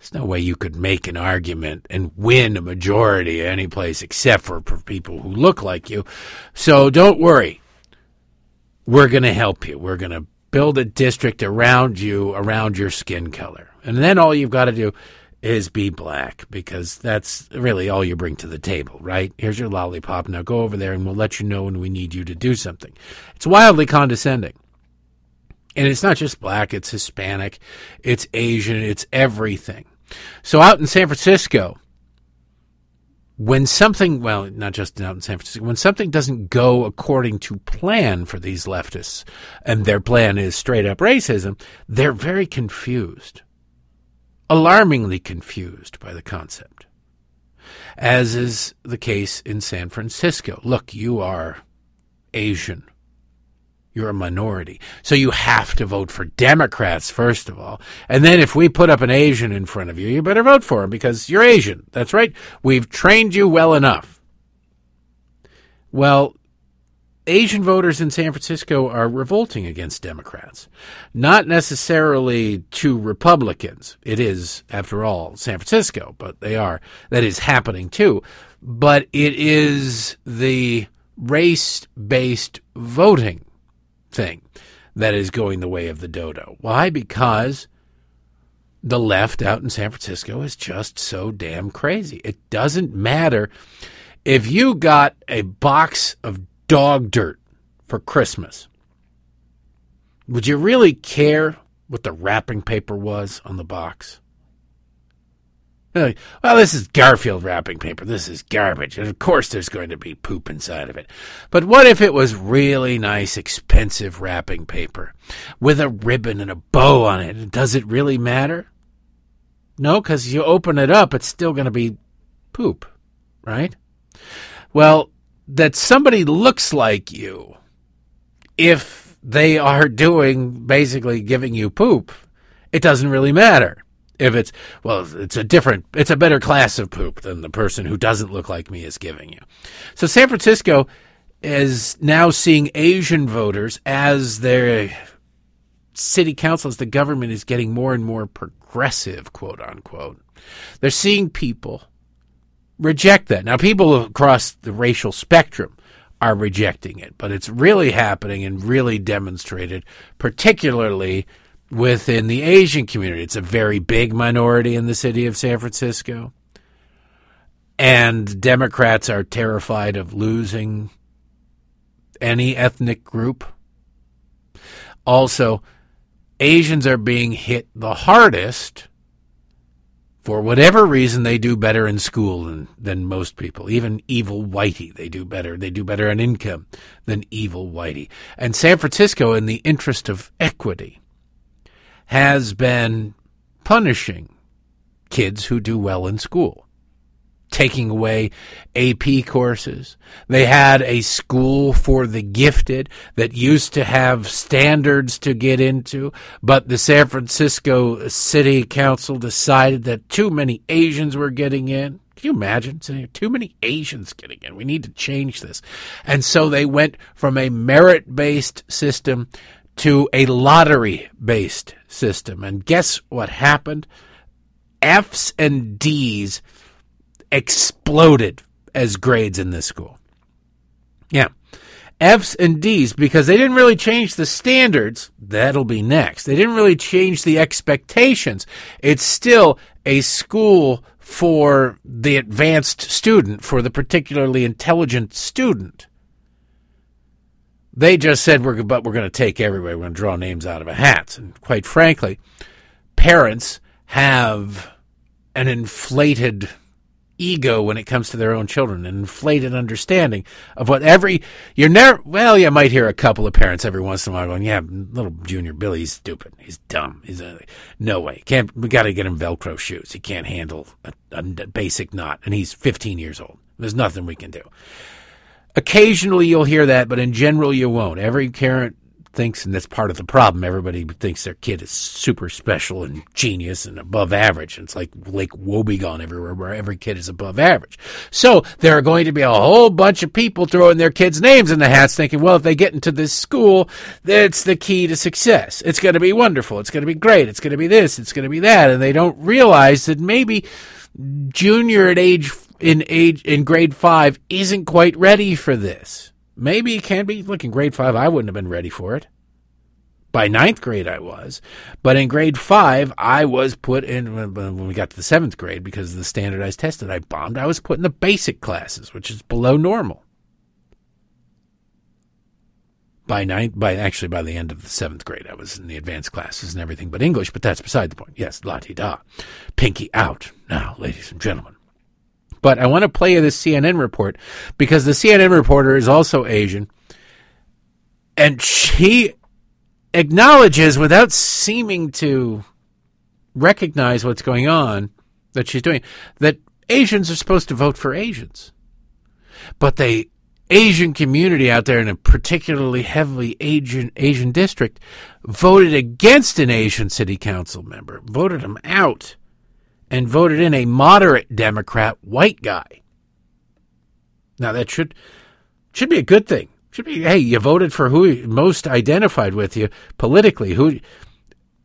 there's no way you could make an argument and win a majority any place except for, for people who look like you. So don't worry. We're going to help you. We're going to build a district around you, around your skin color. And then all you've got to do is be black because that's really all you bring to the table, right? Here's your lollipop. Now go over there and we'll let you know when we need you to do something. It's wildly condescending. And it's not just black, it's Hispanic, it's Asian, it's everything. So out in San Francisco, when something, well, not just out in San Francisco, when something doesn't go according to plan for these leftists, and their plan is straight up racism, they're very confused, alarmingly confused by the concept. As is the case in San Francisco. Look, you are Asian you're a minority. So you have to vote for Democrats, first of all. And then if we put up an Asian in front of you, you better vote for him because you're Asian. That's right. We've trained you well enough. Well, Asian voters in San Francisco are revolting against Democrats. Not necessarily to Republicans. It is, after all, San Francisco, but they are. That is happening too. But it is the race based voting thing that is going the way of the dodo. Why? Because the left out in San Francisco is just so damn crazy. It doesn't matter if you got a box of dog dirt for Christmas. Would you really care what the wrapping paper was on the box? Well, this is Garfield wrapping paper. This is garbage. And of course, there's going to be poop inside of it. But what if it was really nice, expensive wrapping paper with a ribbon and a bow on it? Does it really matter? No, because you open it up, it's still going to be poop, right? Well, that somebody looks like you if they are doing basically giving you poop, it doesn't really matter If it's, well, it's a different, it's a better class of poop than the person who doesn't look like me is giving you. So San Francisco is now seeing Asian voters as their city council, as the government is getting more and more progressive, quote unquote. They're seeing people reject that. Now, people across the racial spectrum are rejecting it, but it's really happening and really demonstrated, particularly within the Asian community. It's a very big minority in the city of San Francisco. And Democrats are terrified of losing any ethnic group. Also, Asians are being hit the hardest. For whatever reason, they do better in school than, than most people. Even evil whitey, they do better. They do better on income than evil whitey. And San Francisco, in the interest of equity, has been punishing kids who do well in school, taking away AP courses. They had a school for the gifted that used to have standards to get into, but the San Francisco City Council decided that too many Asians were getting in. Can you imagine? Too many Asians getting in. We need to change this. And so they went from a merit based system to a lottery based system. And guess what happened? F's and D's exploded as grades in this school. Yeah. F's and D's because they didn't really change the standards. That'll be next. They didn't really change the expectations. It's still a school for the advanced student, for the particularly intelligent student. They just said, we're, but we're going to take everybody. We're going to draw names out of a hat. And quite frankly, parents have an inflated ego when it comes to their own children, an inflated understanding of what every, you're never, well, you might hear a couple of parents every once in a while going, yeah, little junior Billy's stupid. He's dumb. He's a, no way. Can't, we got to get him Velcro shoes. He can't handle a, a basic knot and he's 15 years old. There's nothing we can do. Occasionally you'll hear that, but in general you won't. Every parent thinks, and that's part of the problem. Everybody thinks their kid is super special and genius and above average. And it's like Lake Wobegon everywhere, where every kid is above average. So there are going to be a whole bunch of people throwing their kids' names in the hats, thinking, well, if they get into this school, that's the key to success. It's going to be wonderful. It's going to be great. It's going to be this. It's going to be that. And they don't realize that maybe junior at age in age in grade five isn't quite ready for this. Maybe it can be. Look, in grade five, I wouldn't have been ready for it. By ninth grade, I was. But in grade five, I was put in, when we got to the seventh grade, because of the standardized test that I bombed, I was put in the basic classes, which is below normal. By ninth, by actually by the end of the seventh grade, I was in the advanced classes and everything but English, but that's beside the point. Yes, la di da. Pinky out. Now, ladies and gentlemen. But I want to play you this CNN report because the CNN reporter is also Asian. And she acknowledges without seeming to recognize what's going on that she's doing that Asians are supposed to vote for Asians. But the Asian community out there in a particularly heavily Asian Asian district voted against an Asian city council member, voted him out and voted in a moderate Democrat white guy. Now that should should be a good thing. Should be hey, you voted for who most identified with you politically. Who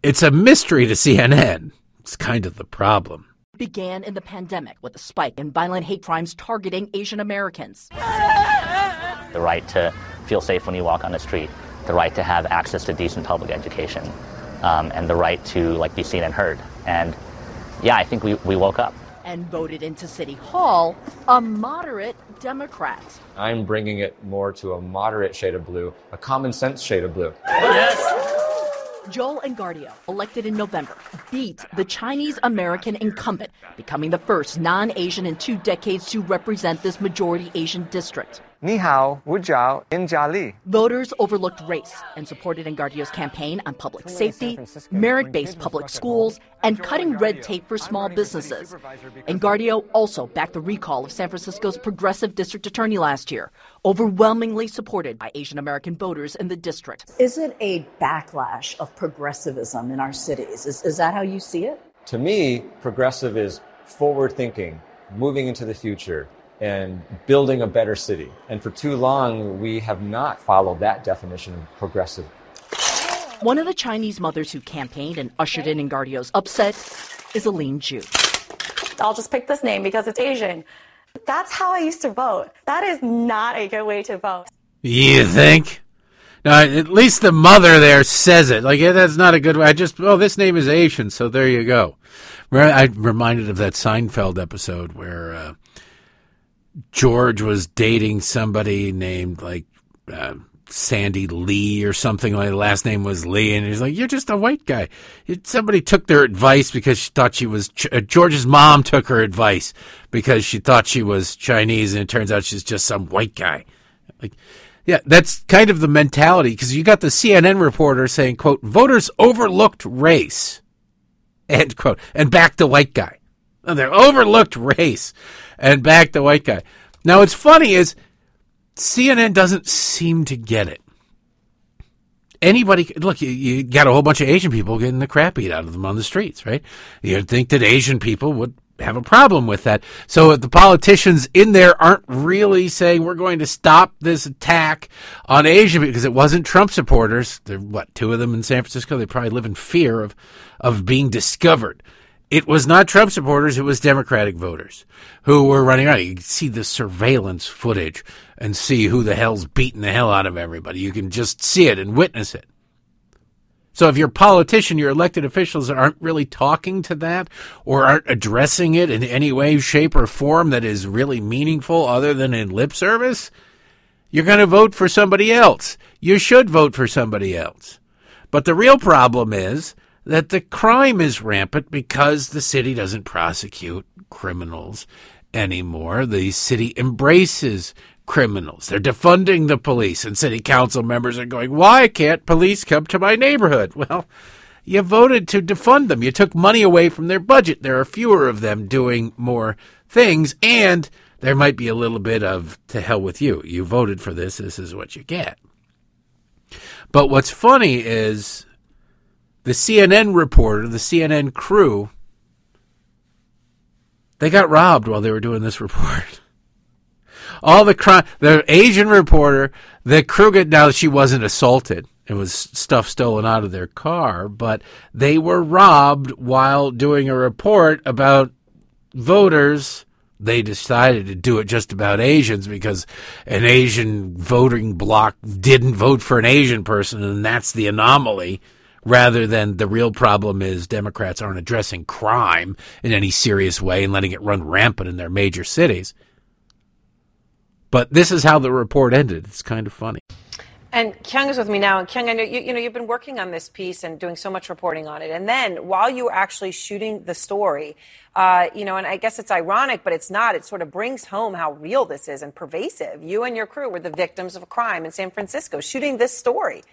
it's a mystery to CNN. It's kind of the problem. Began in the pandemic with a spike in violent hate crimes targeting Asian Americans. The right to feel safe when you walk on the street, the right to have access to decent public education, um, and the right to like be seen and heard. And yeah, I think we, we woke up. And voted into City Hall a moderate Democrat. I'm bringing it more to a moderate shade of blue, a common sense shade of blue. Yes. Joel Engardio, elected in November, beat the Chinese American incumbent, becoming the first non Asian in two decades to represent this majority Asian district. Ni hao, wu jiao, in jia li. Voters overlooked race and supported Engardio's campaign on public safety, merit based public schools, and cutting red tape for small businesses. Engardio also backed the recall of San Francisco's progressive district attorney last year, overwhelmingly supported by Asian American voters in the district. Is it a backlash of progressivism in our cities? Is, is that how you see it? To me, progressive is forward thinking, moving into the future, and building a better city. And for too long, we have not followed that definition of progressive. One of the Chinese mothers who campaigned and ushered in Engardio's upset is Aline Ju. I'll just pick this name because it's Asian. That's how I used to vote. That is not a good way to vote. You think? Now, at least the mother there says it. Like, yeah, that's not a good way. I just, oh, this name is Asian, so there you go. I'm reminded of that Seinfeld episode where uh, George was dating somebody named, like, uh, Sandy Lee or something like the last name was Lee, and he's like, "You're just a white guy." Somebody took their advice because she thought she was uh, George's mom took her advice because she thought she was Chinese, and it turns out she's just some white guy. Like, yeah, that's kind of the mentality because you got the CNN reporter saying, "quote Voters overlooked race," end quote, and back the white guy. They overlooked race and back the white guy. Now, what's funny is CNN doesn't seem to get it. Anybody, look, you, you, got a whole bunch of Asian people getting the crap beat out of them on the streets, right? You'd think that Asian people would have a problem with that. So the politicians in there aren't really saying we're going to stop this attack on Asian because it wasn't Trump supporters. There, what, two of them in San Francisco? They probably live in fear of, of being discovered. It was not Trump supporters, it was Democratic voters who were running around. You can see the surveillance footage and see who the hell's beating the hell out of everybody. You can just see it and witness it. So if your politician, your elected officials aren't really talking to that or aren't addressing it in any way, shape, or form that is really meaningful other than in lip service, you're going to vote for somebody else. You should vote for somebody else. But the real problem is that the crime is rampant because the city doesn't prosecute criminals anymore. The city embraces criminals. They're defunding the police, and city council members are going, Why can't police come to my neighborhood? Well, you voted to defund them. You took money away from their budget. There are fewer of them doing more things, and there might be a little bit of to hell with you. You voted for this. This is what you get. But what's funny is the CNN reporter, the CNN crew, they got robbed while they were doing this report. All the crime, the Asian reporter, the crew got, now that she wasn't assaulted. It was stuff stolen out of their car, but they were robbed while doing a report about voters. They decided to do it just about Asians because an Asian voting bloc didn't vote for an Asian person, and that's the anomaly rather than the real problem is Democrats aren't addressing crime in any serious way and letting it run rampant in their major cities. But this is how the report ended. It's kind of funny. And Kyung is with me now. And Kyung, I know you, you know you've been working on this piece and doing so much reporting on it. And then while you were actually shooting the story, uh, you know, and I guess it's ironic, but it's not. It sort of brings home how real this is and pervasive. You and your crew were the victims of a crime in San Francisco, shooting this story.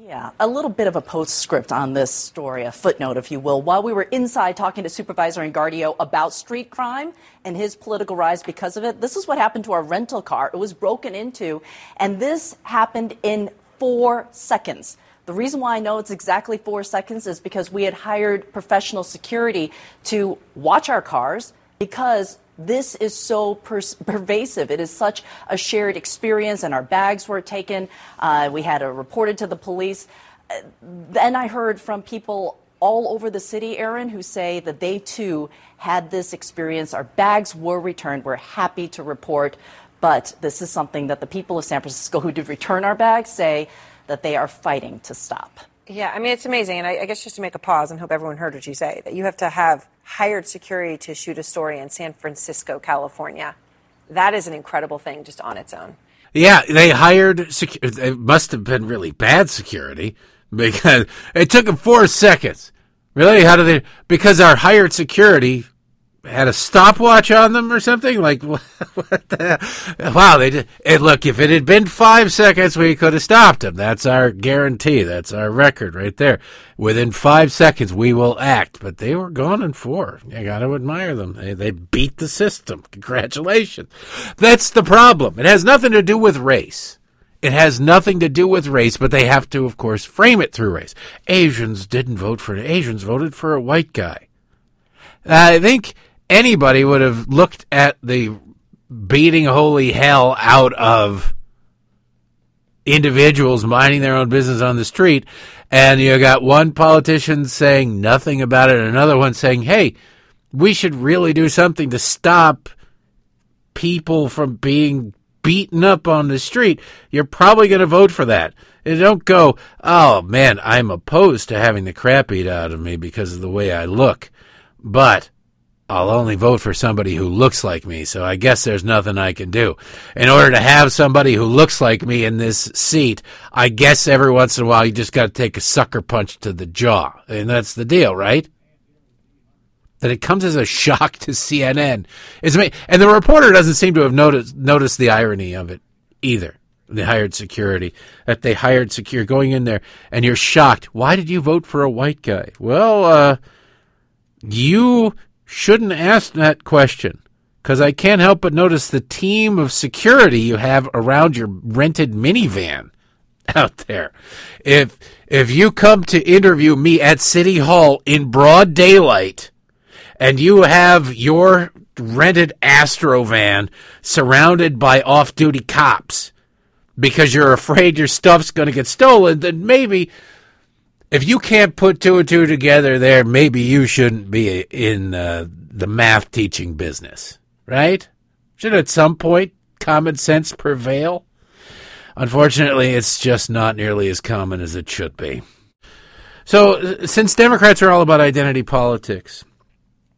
Yeah, a little bit of a postscript on this story, a footnote, if you will. While we were inside talking to Supervisor Engardio about street crime and his political rise because of it, this is what happened to our rental car. It was broken into, and this happened in four seconds. The reason why I know it's exactly four seconds is because we had hired professional security to watch our cars because this is so per- pervasive. It is such a shared experience, and our bags were taken. Uh, we had it to the police. Uh, then I heard from people all over the city, Erin, who say that they too had this experience. Our bags were returned. We're happy to report, but this is something that the people of San Francisco who did return our bags say that they are fighting to stop. Yeah, I mean, it's amazing. And I, I, guess just to make a pause and hope everyone heard what you say, that you have to have hired security to shoot a story in San Francisco, California. That is an incredible thing just on its own. Yeah, they hired, secu- it must have been really bad security because it took them four seconds. Really? How do they? Because our hired security had a stopwatch on them or something? Like, what, the? Wow, they did. And look, if it had been five seconds, we could have stopped them. That's our guarantee. That's our record right there. Within five seconds, we will act. But they were gone in four. You got to admire them. They, they beat the system. Congratulations. That's the problem. It has nothing to do with race. It has nothing to do with race, but they have to, of course, frame it through race. Asians didn't vote for an Asians voted for a white guy. I think anybody would have looked at the beating holy hell out of individuals minding their own business on the street, and you got one politician saying nothing about it, and another one saying, "Hey, we should really do something to stop people from being beaten up on the street." You're probably going to vote for that. And don't go, "Oh man, I'm opposed to having the crap beat out of me because of the way I look," but I'll only vote for somebody who looks like me, so I guess there's nothing I can do. In order to have somebody who looks like me in this seat, I guess every once in a while you just got to take a sucker punch to the jaw. And that's the deal, right? That it comes as a shock to CNN. It's me. and the reporter doesn't seem to have noticed noticed the irony of it either. They hired security. That they hired secure going in there and you're shocked. Why did you vote for a white guy? Well, uh you shouldn't ask that question because I can't help but notice the team of security you have around your rented minivan out there. If if you come to interview me at City Hall in broad daylight and you have your rented Astro van surrounded by off-duty cops because you're afraid your stuff's going to get stolen, then maybe if you can't put two and two together there, maybe you shouldn't be in uh, the math teaching business, right? Should at some point common sense prevail? Unfortunately, it's just not nearly as common as it should be. So, since Democrats are all about identity politics,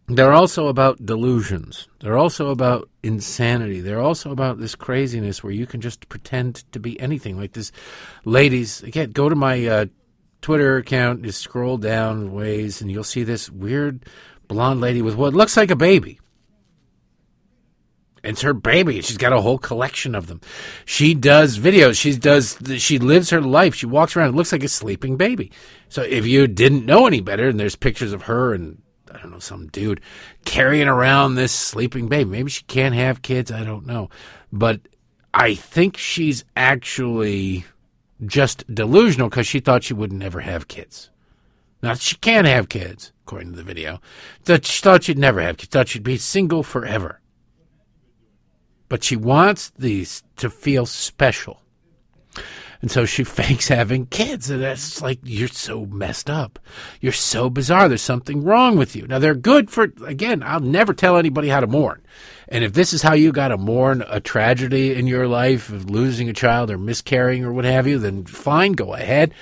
they're also about delusions. They're also about insanity. They're also about this craziness where you can just pretend to be anything. Like this ladies, again, go to my uh, Twitter account, just scroll down ways, and you'll see this weird blonde lady with what looks like a baby. It's her baby. She's got a whole collection of them. She does videos. She does. She lives her life. She walks around. It looks like a sleeping baby. So if you didn't know any better, and there's pictures of her and I don't know some dude carrying around this sleeping baby. Maybe she can't have kids. I don't know, but I think she's actually just delusional because she thought she would never have kids. Now she can have kids, according to the video. That she thought she'd never have kids. Thought she'd be single forever. But she wants these to feel special. And so she fakes having kids. And that's like, you're so messed up. You're so bizarre. There's something wrong with you. Now, they're good for, again, I'll never tell anybody how to mourn. And if this is how you got to mourn a tragedy in your life of losing a child or miscarrying or what have you, then fine, go ahead.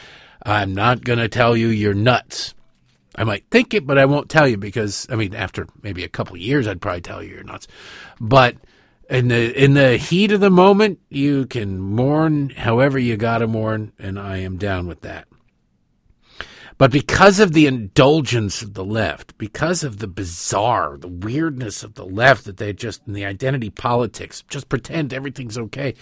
I'm not going to tell you you're nuts. I might think it, but I won't tell you because, I mean, after maybe a couple years, I'd probably tell you you're nuts. But in the in the heat of the moment, you can mourn however you got to mourn, and I am down with that. But because of the indulgence of the left, because of the bizarre, the weirdness of the left, that they just, in the identity politics, just pretend everything's okay.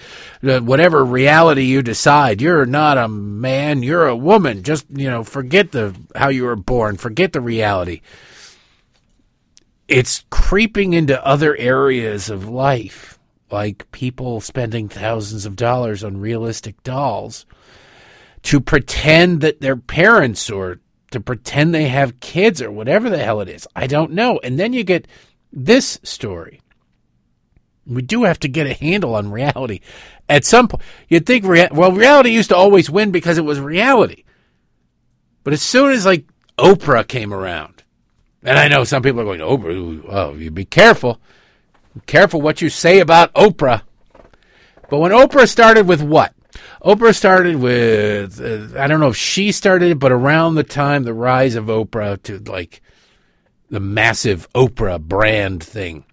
Uh, whatever reality you decide, you're not a man, you're a woman. Just, you know, forget the, how you were born, forget the reality. It's creeping into other areas of life, like people spending thousands of dollars on realistic dolls to pretend that they're parents or to pretend they have kids or whatever the hell it is. I don't know. And then you get this story. We do have to get a handle on reality. At some point, you'd think, rea- well, reality used to always win because it was reality. But as soon as, like, Oprah came around, and I know some people are going, Oprah, oh, you be careful. Be careful what you say about Oprah. But when Oprah started with what? Oprah started with, uh, I don't know if she started it, but around the time the rise of Oprah to like the massive Oprah brand thing,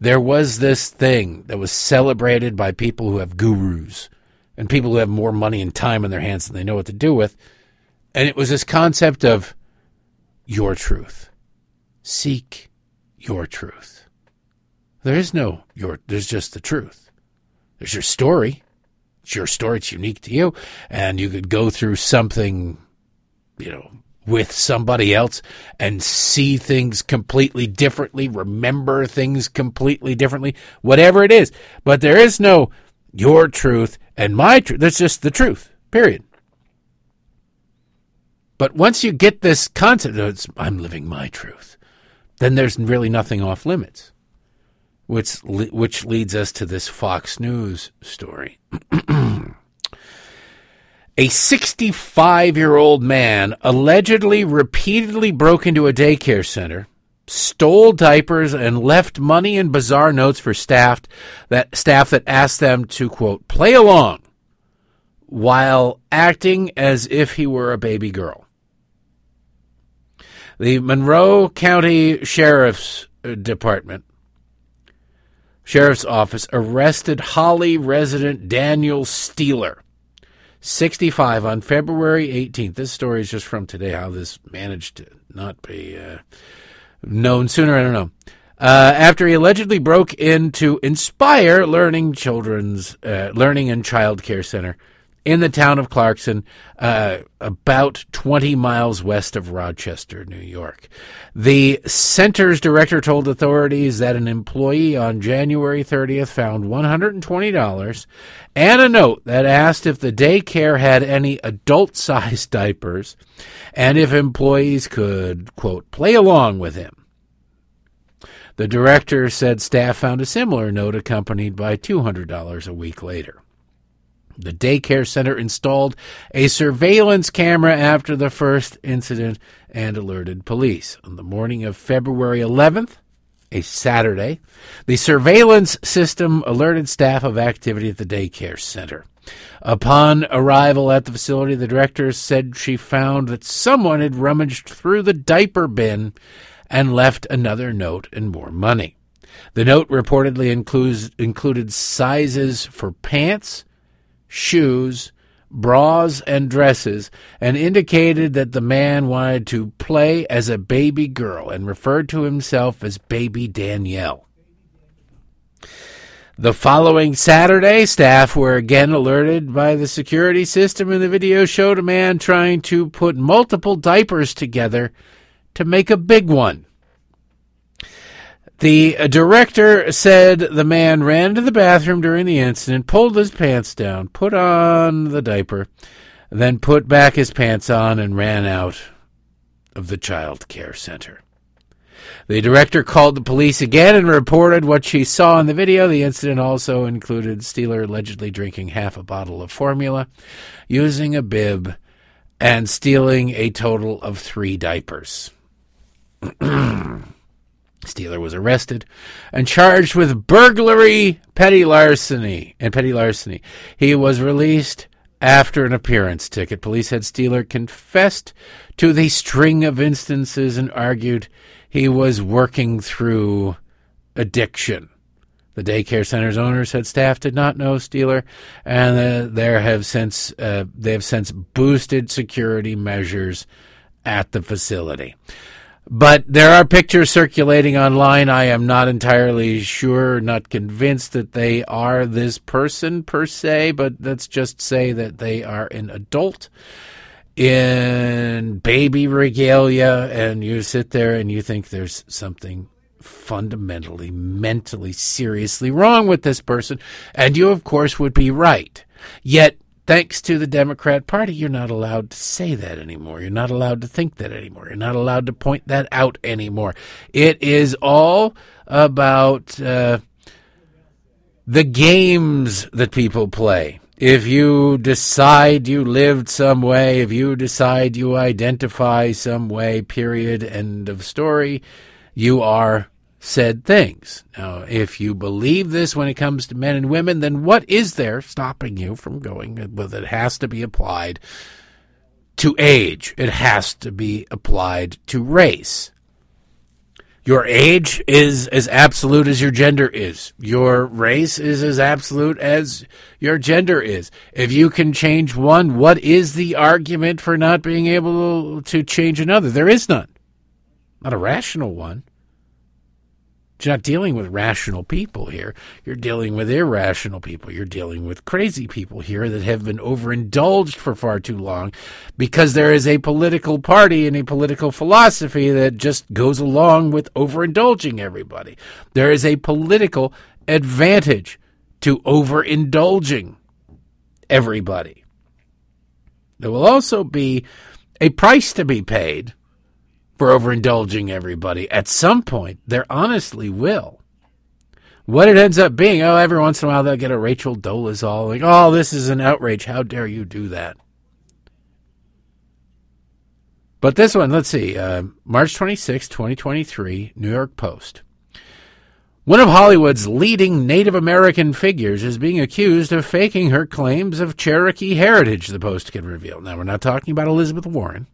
there was this thing that was celebrated by people who have gurus and people who have more money and time in their hands than they know what to do with. And it was this concept of your truth. Seek your truth. There is no your, there's just the truth. There's your story. It's your story. It's unique to you. And you could go through something, you know, with somebody else and see things completely differently, remember things completely differently, whatever it is. But there is no your truth and my truth. That's just the truth, period. But once you get this concept, I'm living my truth. Then there's really nothing off limits. Which which leads us to this Fox News story. a 65 year old man allegedly repeatedly broke into a daycare center, stole diapers, and left money and bizarre notes for staff that staff that asked them to quote play along while acting as if he were a baby girl. The Monroe County Sheriff's uh, Department Sheriff's Office arrested Holly resident Daniel Steeler, 65, on February 18th. This story is just from today, how this managed to not be uh, known sooner. I don't know. Uh, after he allegedly broke into Inspire Learning Children's uh, Learning and Child Care Center in the town of Clarkson, uh, about 20 miles west of Rochester, New York. The center's director told authorities that an employee on January 30th found $120 and a note that asked if the daycare had any adult sized diapers and if employees could, quote, play along with him. The director said staff found a similar note accompanied by $200 a week later. The daycare center installed a surveillance camera after the first incident and alerted police. On the morning of February 11th, a Saturday, the surveillance system alerted staff of activity at the daycare center. Upon arrival at the facility, the director said she found that someone had rummaged through the diaper bin and left another note and more money. The note reportedly includes, included sizes for pants, shoes, bras, and dresses, and indicated that the man wanted to play as a baby girl and referred to himself as Baby Danielle. The following Saturday, staff were again alerted by the security system, and the video showed a man trying to put multiple diapers together to make a big one. The director said the man ran to the bathroom during the incident, pulled his pants down, put on the diaper, then put back his pants on and ran out of the child care center. The director called the police again and reported what she saw in the video. The incident also included Steeler allegedly drinking half a bottle of formula, using a bib, and stealing a total of three diapers. Steeler was arrested and charged with burglary, petty larceny, and petty larceny. He was released after an appearance ticket. Police said Steeler confessed to the string of instances and argued he was working through addiction. The daycare center's owner said staff did not know Steeler, and uh, there have since uh, they have since boosted security measures at the facility. But there are pictures circulating online. I am not entirely sure, not convinced that they are this person per se, but let's just say that they are an adult in baby regalia, and you sit there and you think there's something fundamentally, mentally, seriously wrong with this person, and you, of course, would be right. Yet thanks to the Democrat Party, you're not allowed to say that anymore. You're not allowed to think that anymore. You're not allowed to point that out anymore. It is all about uh, the games that people play. If you decide you lived some way, if you decide you identify some way, period, end of story, you are said things. Now, if you believe this when it comes to men and women, then what is there stopping you from going? Well, it has to be applied to age, it has to be applied to race. Your age is as absolute as your gender is. Your race is as absolute as your gender is. If you can change one, what is the argument for not being able to change another? There is none. Not a rational one. You're not dealing with rational people here. You're dealing with irrational people. You're dealing with crazy people here that have been overindulged for far too long because there is a political party and a political philosophy that just goes along with overindulging everybody. There is a political advantage to overindulging everybody. There will also be a price to be paid for overindulging everybody. At some point, there honestly will. What it ends up being, oh, every once in a while they'll get a Rachel Dolezal, like, oh, this is an outrage. How dare you do that? But this one, let's see, uh, March 26, 2023, New York Post. One of Hollywood's leading Native American figures is being accused of faking her claims of Cherokee heritage, the Post can reveal. Now, we're not talking about Elizabeth Warren.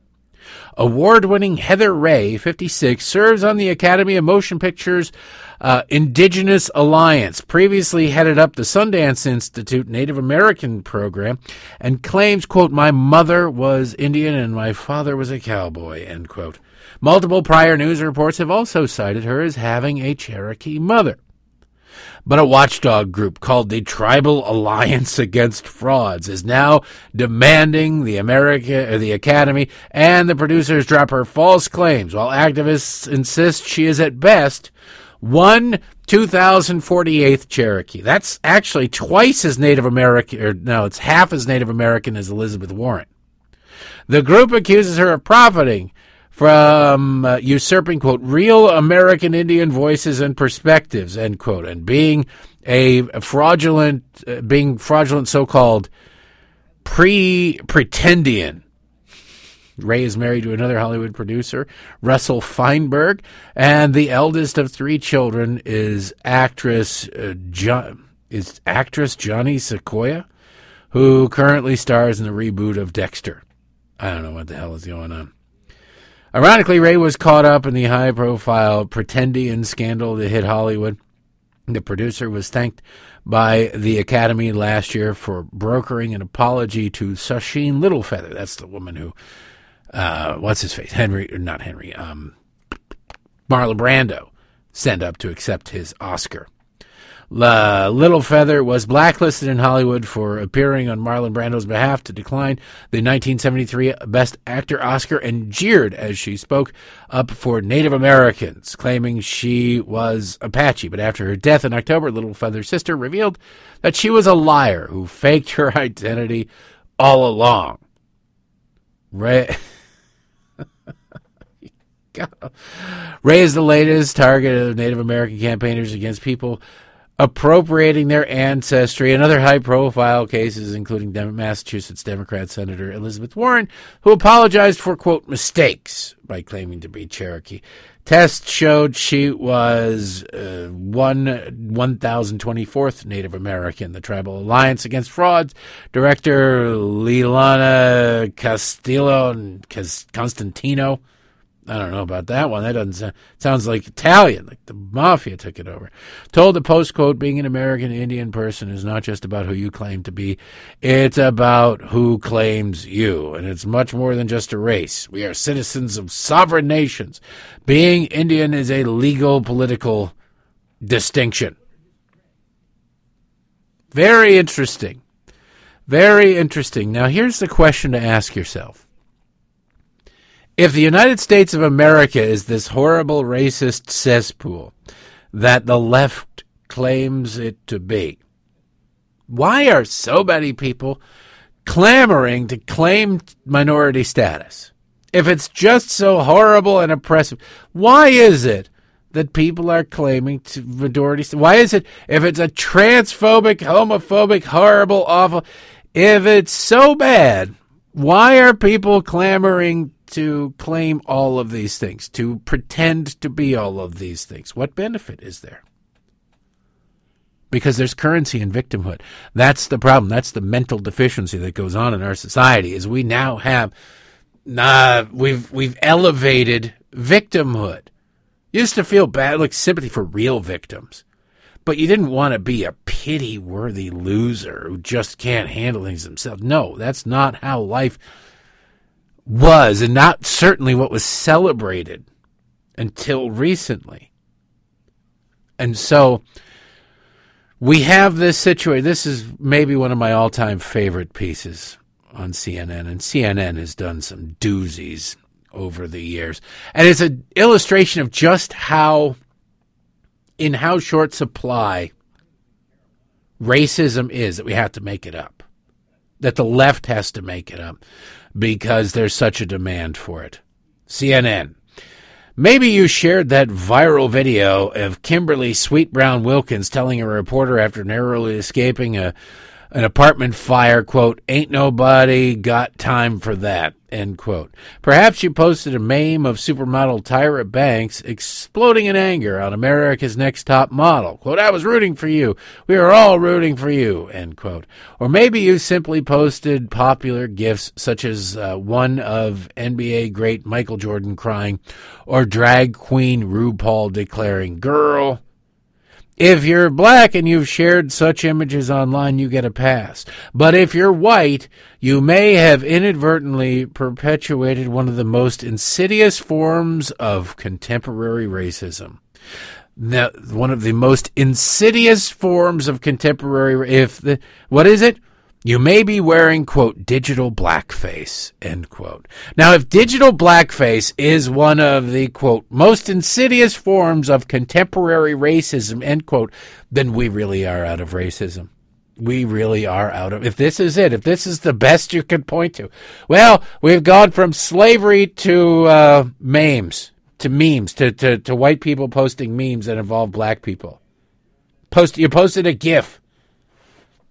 Award winning Heather Rae, 56, serves on the Academy of Motion Pictures uh, Indigenous Alliance, previously headed up the Sundance Institute Native American program, and claims, quote, my mother was Indian and my father was a cowboy, end quote. Multiple prior news reports have also cited her as having a Cherokee mother. But a watchdog group called the Tribal Alliance Against Frauds is now demanding the America, uh, the Academy, and the producers drop her false claims, while activists insist she is at best one 2048th Cherokee. That's actually twice as Native American, or no, it's half as Native American as Elizabeth Warren. The group accuses her of profiting from uh, usurping, quote, real American Indian voices and perspectives, end quote, and being a fraudulent, uh, being fraudulent so called pre pretendian. Rae is married to another Hollywood producer, Russell Feinberg, and the eldest of three children is actress uh, is actress Johnny Sequoyah, who currently stars in the reboot of Dexter. I don't know what the hell is going on. Ironically, Rae was caught up in the high profile Pretendian scandal that hit Hollywood. The producer was thanked by the Academy last year for brokering an apology to Sacheen Littlefeather. That's the woman who, uh, what's his face? Henry, not Henry, um, Marlon Brando sent up to accept his Oscar. Uh, Littlefeather was blacklisted in Hollywood for appearing on Marlon Brando's behalf to decline the 1973 Best Actor Oscar and jeered as she spoke up for Native Americans, claiming she was Apache. But after her death in October, Littlefeather's sister revealed that she was a liar who faked her identity all along. Rae. Rae is the latest target of Native American campaigners against people appropriating their ancestry and other high profile cases, including Massachusetts Democrat Senator Elizabeth Warren, who apologized for, quote, mistakes by claiming to be Cherokee. Tests showed she was uh, one 1024th Native American. The Tribal Alliance Against Frauds director Lilana Castillo and Constantino I don't know about that one. That doesn't sound, sounds like Italian, like the mafia took it over. Told the post quote, being an American Indian person is not just about who you claim to be, it's about who claims you. And it's much more than just a race. We are citizens of sovereign nations. Being Indian is a legal political distinction. Very interesting. Very interesting. Now, here's the question to ask yourself if the United States of America is this horrible racist cesspool that the left claims it to be, why are so many people clamoring to claim minority status? If it's just so horrible and oppressive, why is it that people are claiming to minority? Why is it if it's a transphobic, homophobic, horrible, awful? If it's so bad, why are people clamoring to claim all of these things, to pretend to be all of these things? What benefit is there? Because there's currency in victimhood. That's the problem. That's the mental deficiency that goes on in our society. Is we now have, we've we've elevated victimhood. Used to feel bad, like sympathy for real victims, but you didn't want to be a pity worthy loser who just can't handle things himself. No, that's not how life was, and not certainly what was celebrated until recently. And so we have this situation. This is maybe one of my all time favorite pieces on CNN, and CNN has done some doozies over the years. And it's an illustration of just how, in how short supply racism is that we have to make it up, that the left has to make it up because there's such a demand for it. CNN. Maybe you shared that viral video of Kimberly Sweet Brown Wilkins telling a reporter after narrowly escaping a an apartment fire, quote, ain't nobody got time for that, end quote. Perhaps you posted a meme of supermodel Tyra Banks exploding in anger on America's Next Top Model. Quote, I was rooting for you. We are all rooting for you, end quote. Or maybe you simply posted popular gifs such as uh, one of NBA great Michael Jordan crying or drag queen RuPaul declaring, girl, if you're black and you've shared such images online, you get a pass. But if you're white, you may have inadvertently perpetuated one of the most insidious forms of contemporary racism. Now, one of the most insidious forms of contemporary, if the, what is it? You may be wearing, quote, digital blackface, end quote. Now, if digital blackface is one of the, quote, most insidious forms of contemporary racism, end quote, then we really are out of racism. We really are out of, if this is it, if this is the best you can point to. Well, we've gone from slavery to, uh, memes, to memes, to, to, to white people posting memes that involve black people. Post, you posted a GIF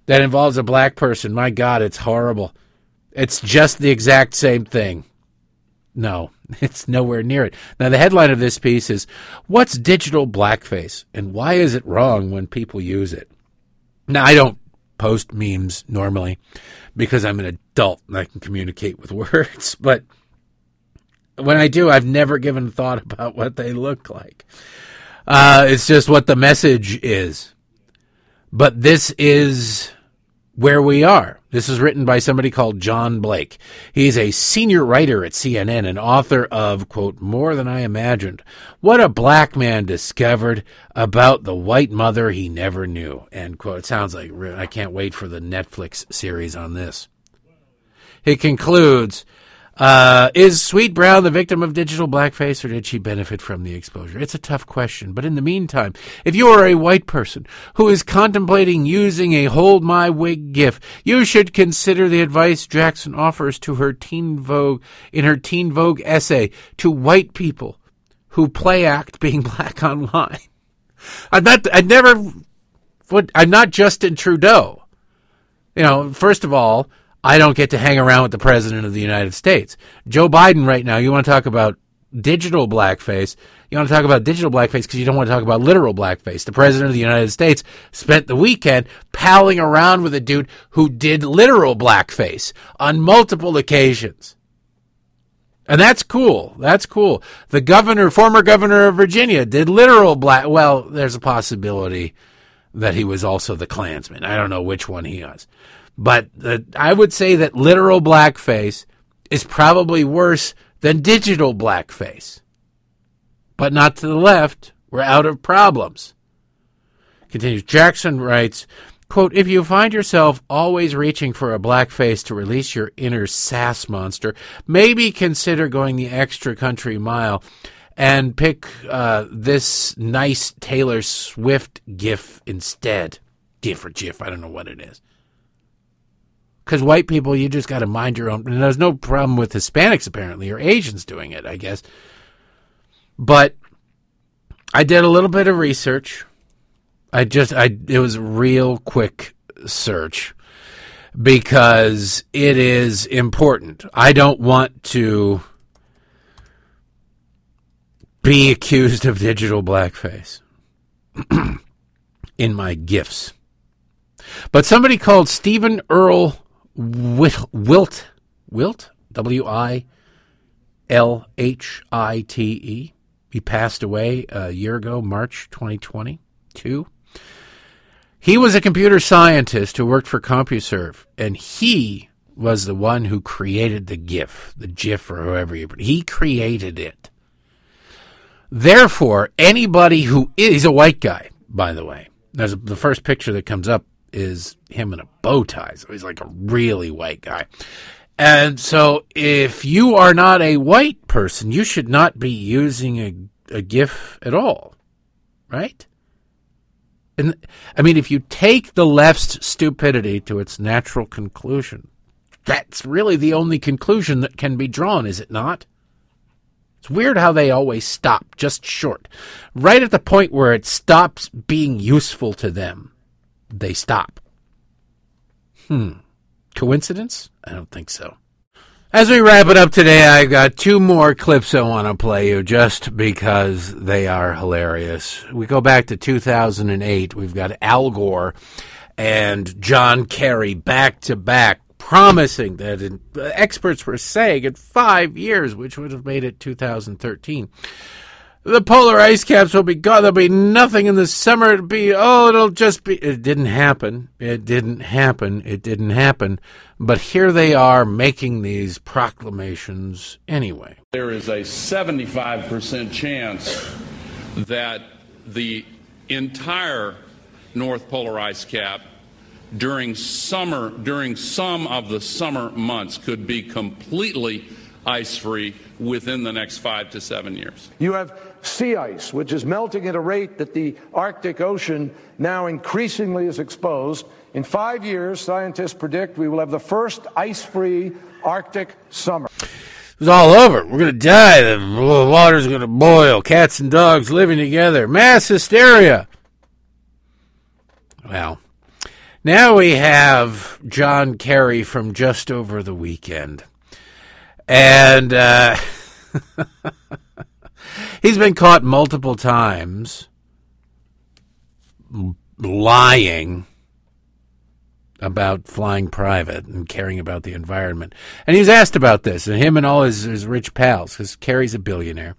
that involves a black person. My God, it's horrible. It's just the exact same thing. No, it's nowhere near it. Now, the headline of this piece is What's digital blackface and why is it wrong when people use it? Now, I don't post memes normally because I'm an adult and I can communicate with words, but when I do, I've never given thought about what they look like. Uh, it's just what the message is. But this is where we are. This is written by somebody called John Blake. He's a senior writer at CNN and author of, quote, More Than I Imagined. What a black man discovered about the white mother he never knew, end quote. It sounds like I can't wait for the Netflix series on this. He concludes, uh, is Sweet Brown the victim of digital blackface or did she benefit from the exposure? It's a tough question, but in the meantime, if you are a white person who is contemplating using a hold my wig gif, you should consider the advice Jackson offers to her teen Vogue in her teen Vogue essay to white people who play act being black online. I'm not, I never, I'm not Justin Trudeau. You know, first of all, I don't get to hang around with the president of the United States. Joe Biden right now, you want to talk about digital blackface. You want to talk about digital blackface because you don't want to talk about literal blackface. The president of the United States spent the weekend palling around with a dude who did literal blackface on multiple occasions. And that's cool. That's cool. The governor, former governor of Virginia, did literal black. Well, there's a possibility that he was also the Klansman. I don't know which one he was. But the, I would say that literal blackface is probably worse than digital blackface. But not to the left. We're out of problems. Continues. Jackson writes, quote, if you find yourself always reaching for a blackface to release your inner sass monster, maybe consider going the extra country mile and pick uh, this nice Taylor Swift gif instead. GIF or GIF, I don't know what it is. Because white people, you just got to mind your own. And there's no problem with Hispanics, apparently, or Asians doing it, I guess. But I did a little bit of research. I just, I, it was a real quick search because it is important. I don't want to be accused of digital blackface in my gifts. But somebody called Stephen Earl Wilt, Wilt, Wilt, W I L H I T E. He passed away a year ago, March 2022. He was a computer scientist who worked for CompuServe, and he was the one who created the GIF, the GIF, or whoever you. He created it. Therefore, anybody who is a white guy, by the way. There's the first picture that comes up is him in a bow tie. So he's like a really white guy. And so if you are not a white person, you should not be using a, a GIF at all. Right? And I mean, if you take the left's stupidity to its natural conclusion, that's really the only conclusion that can be drawn, is it not? It's weird how they always stop just short. Right at the point where it stops being useful to them, they stop. Hmm. Coincidence? I don't think so. As we wrap it up today, I got two more clips I want to play you just because they are hilarious. We go back to 2008. We've got Al Gore and John Kerry back to back promising that in, uh, experts were saying in five years, which would have made it 2013. The polar ice caps will be gone. There'll be nothing in the summer. It'll be, oh, it'll just be. It didn't happen. It didn't happen. It didn't happen. But here they are making these proclamations anyway. There is a 75% chance that the entire North Polar ice cap during summer, during some of the summer months, could be completely ice free within the next five to seven years. You have sea ice, which is melting at a rate that the Arctic Ocean now increasingly is exposed. In five years, scientists predict we will have the first ice free Arctic summer. It's all over. We're going to die. The water's going to boil. Cats and dogs living together. Mass hysteria. Well, now we have John Kerry from just over the weekend. And uh, he's been caught multiple times lying about flying private and caring about the environment. And he was asked about this, and him and all his, his rich pals, because Kerry's a billionaire.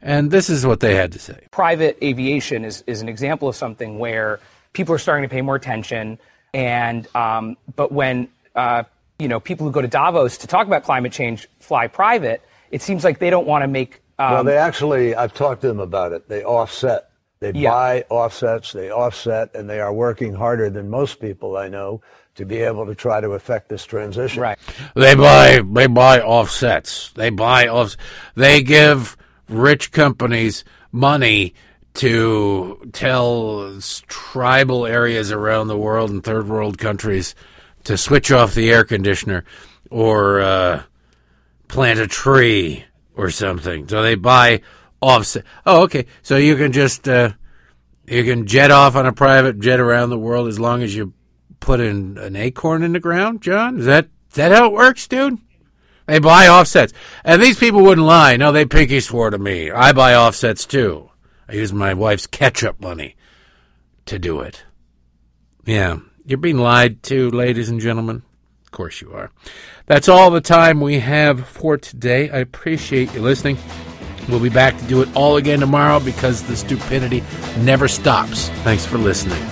And this is what they had to say. Private aviation is, is an example of something where people are starting to pay more attention. And um, but when uh, you know people who go to Davos to talk about climate change fly private, it seems like they don't want to make. Um, well, they actually, I've talked to them about it. They offset. They Yeah. buy offsets. They offset, and they are working harder than most people I know to be able to try to affect this transition. Right. They buy they buy offsets. They buy off. They give rich companies money to tell tribal areas around the world and third world countries to switch off the air conditioner or uh, plant a tree or something. So they buy offset. Oh, okay. So you can just uh, you can jet off on a private jet around the world as long as you put in an acorn in the ground, John? Is that is that how it works, dude? They buy offsets. And these people wouldn't lie. No, they pinky swore to me. I buy offsets too. I use my wife's ketchup money to do it. Yeah. You're being lied to, ladies and gentlemen. Course you are. That's all the time we have for today. I appreciate you listening. We'll be back to do it all again tomorrow because the stupidity never stops. Thanks for listening.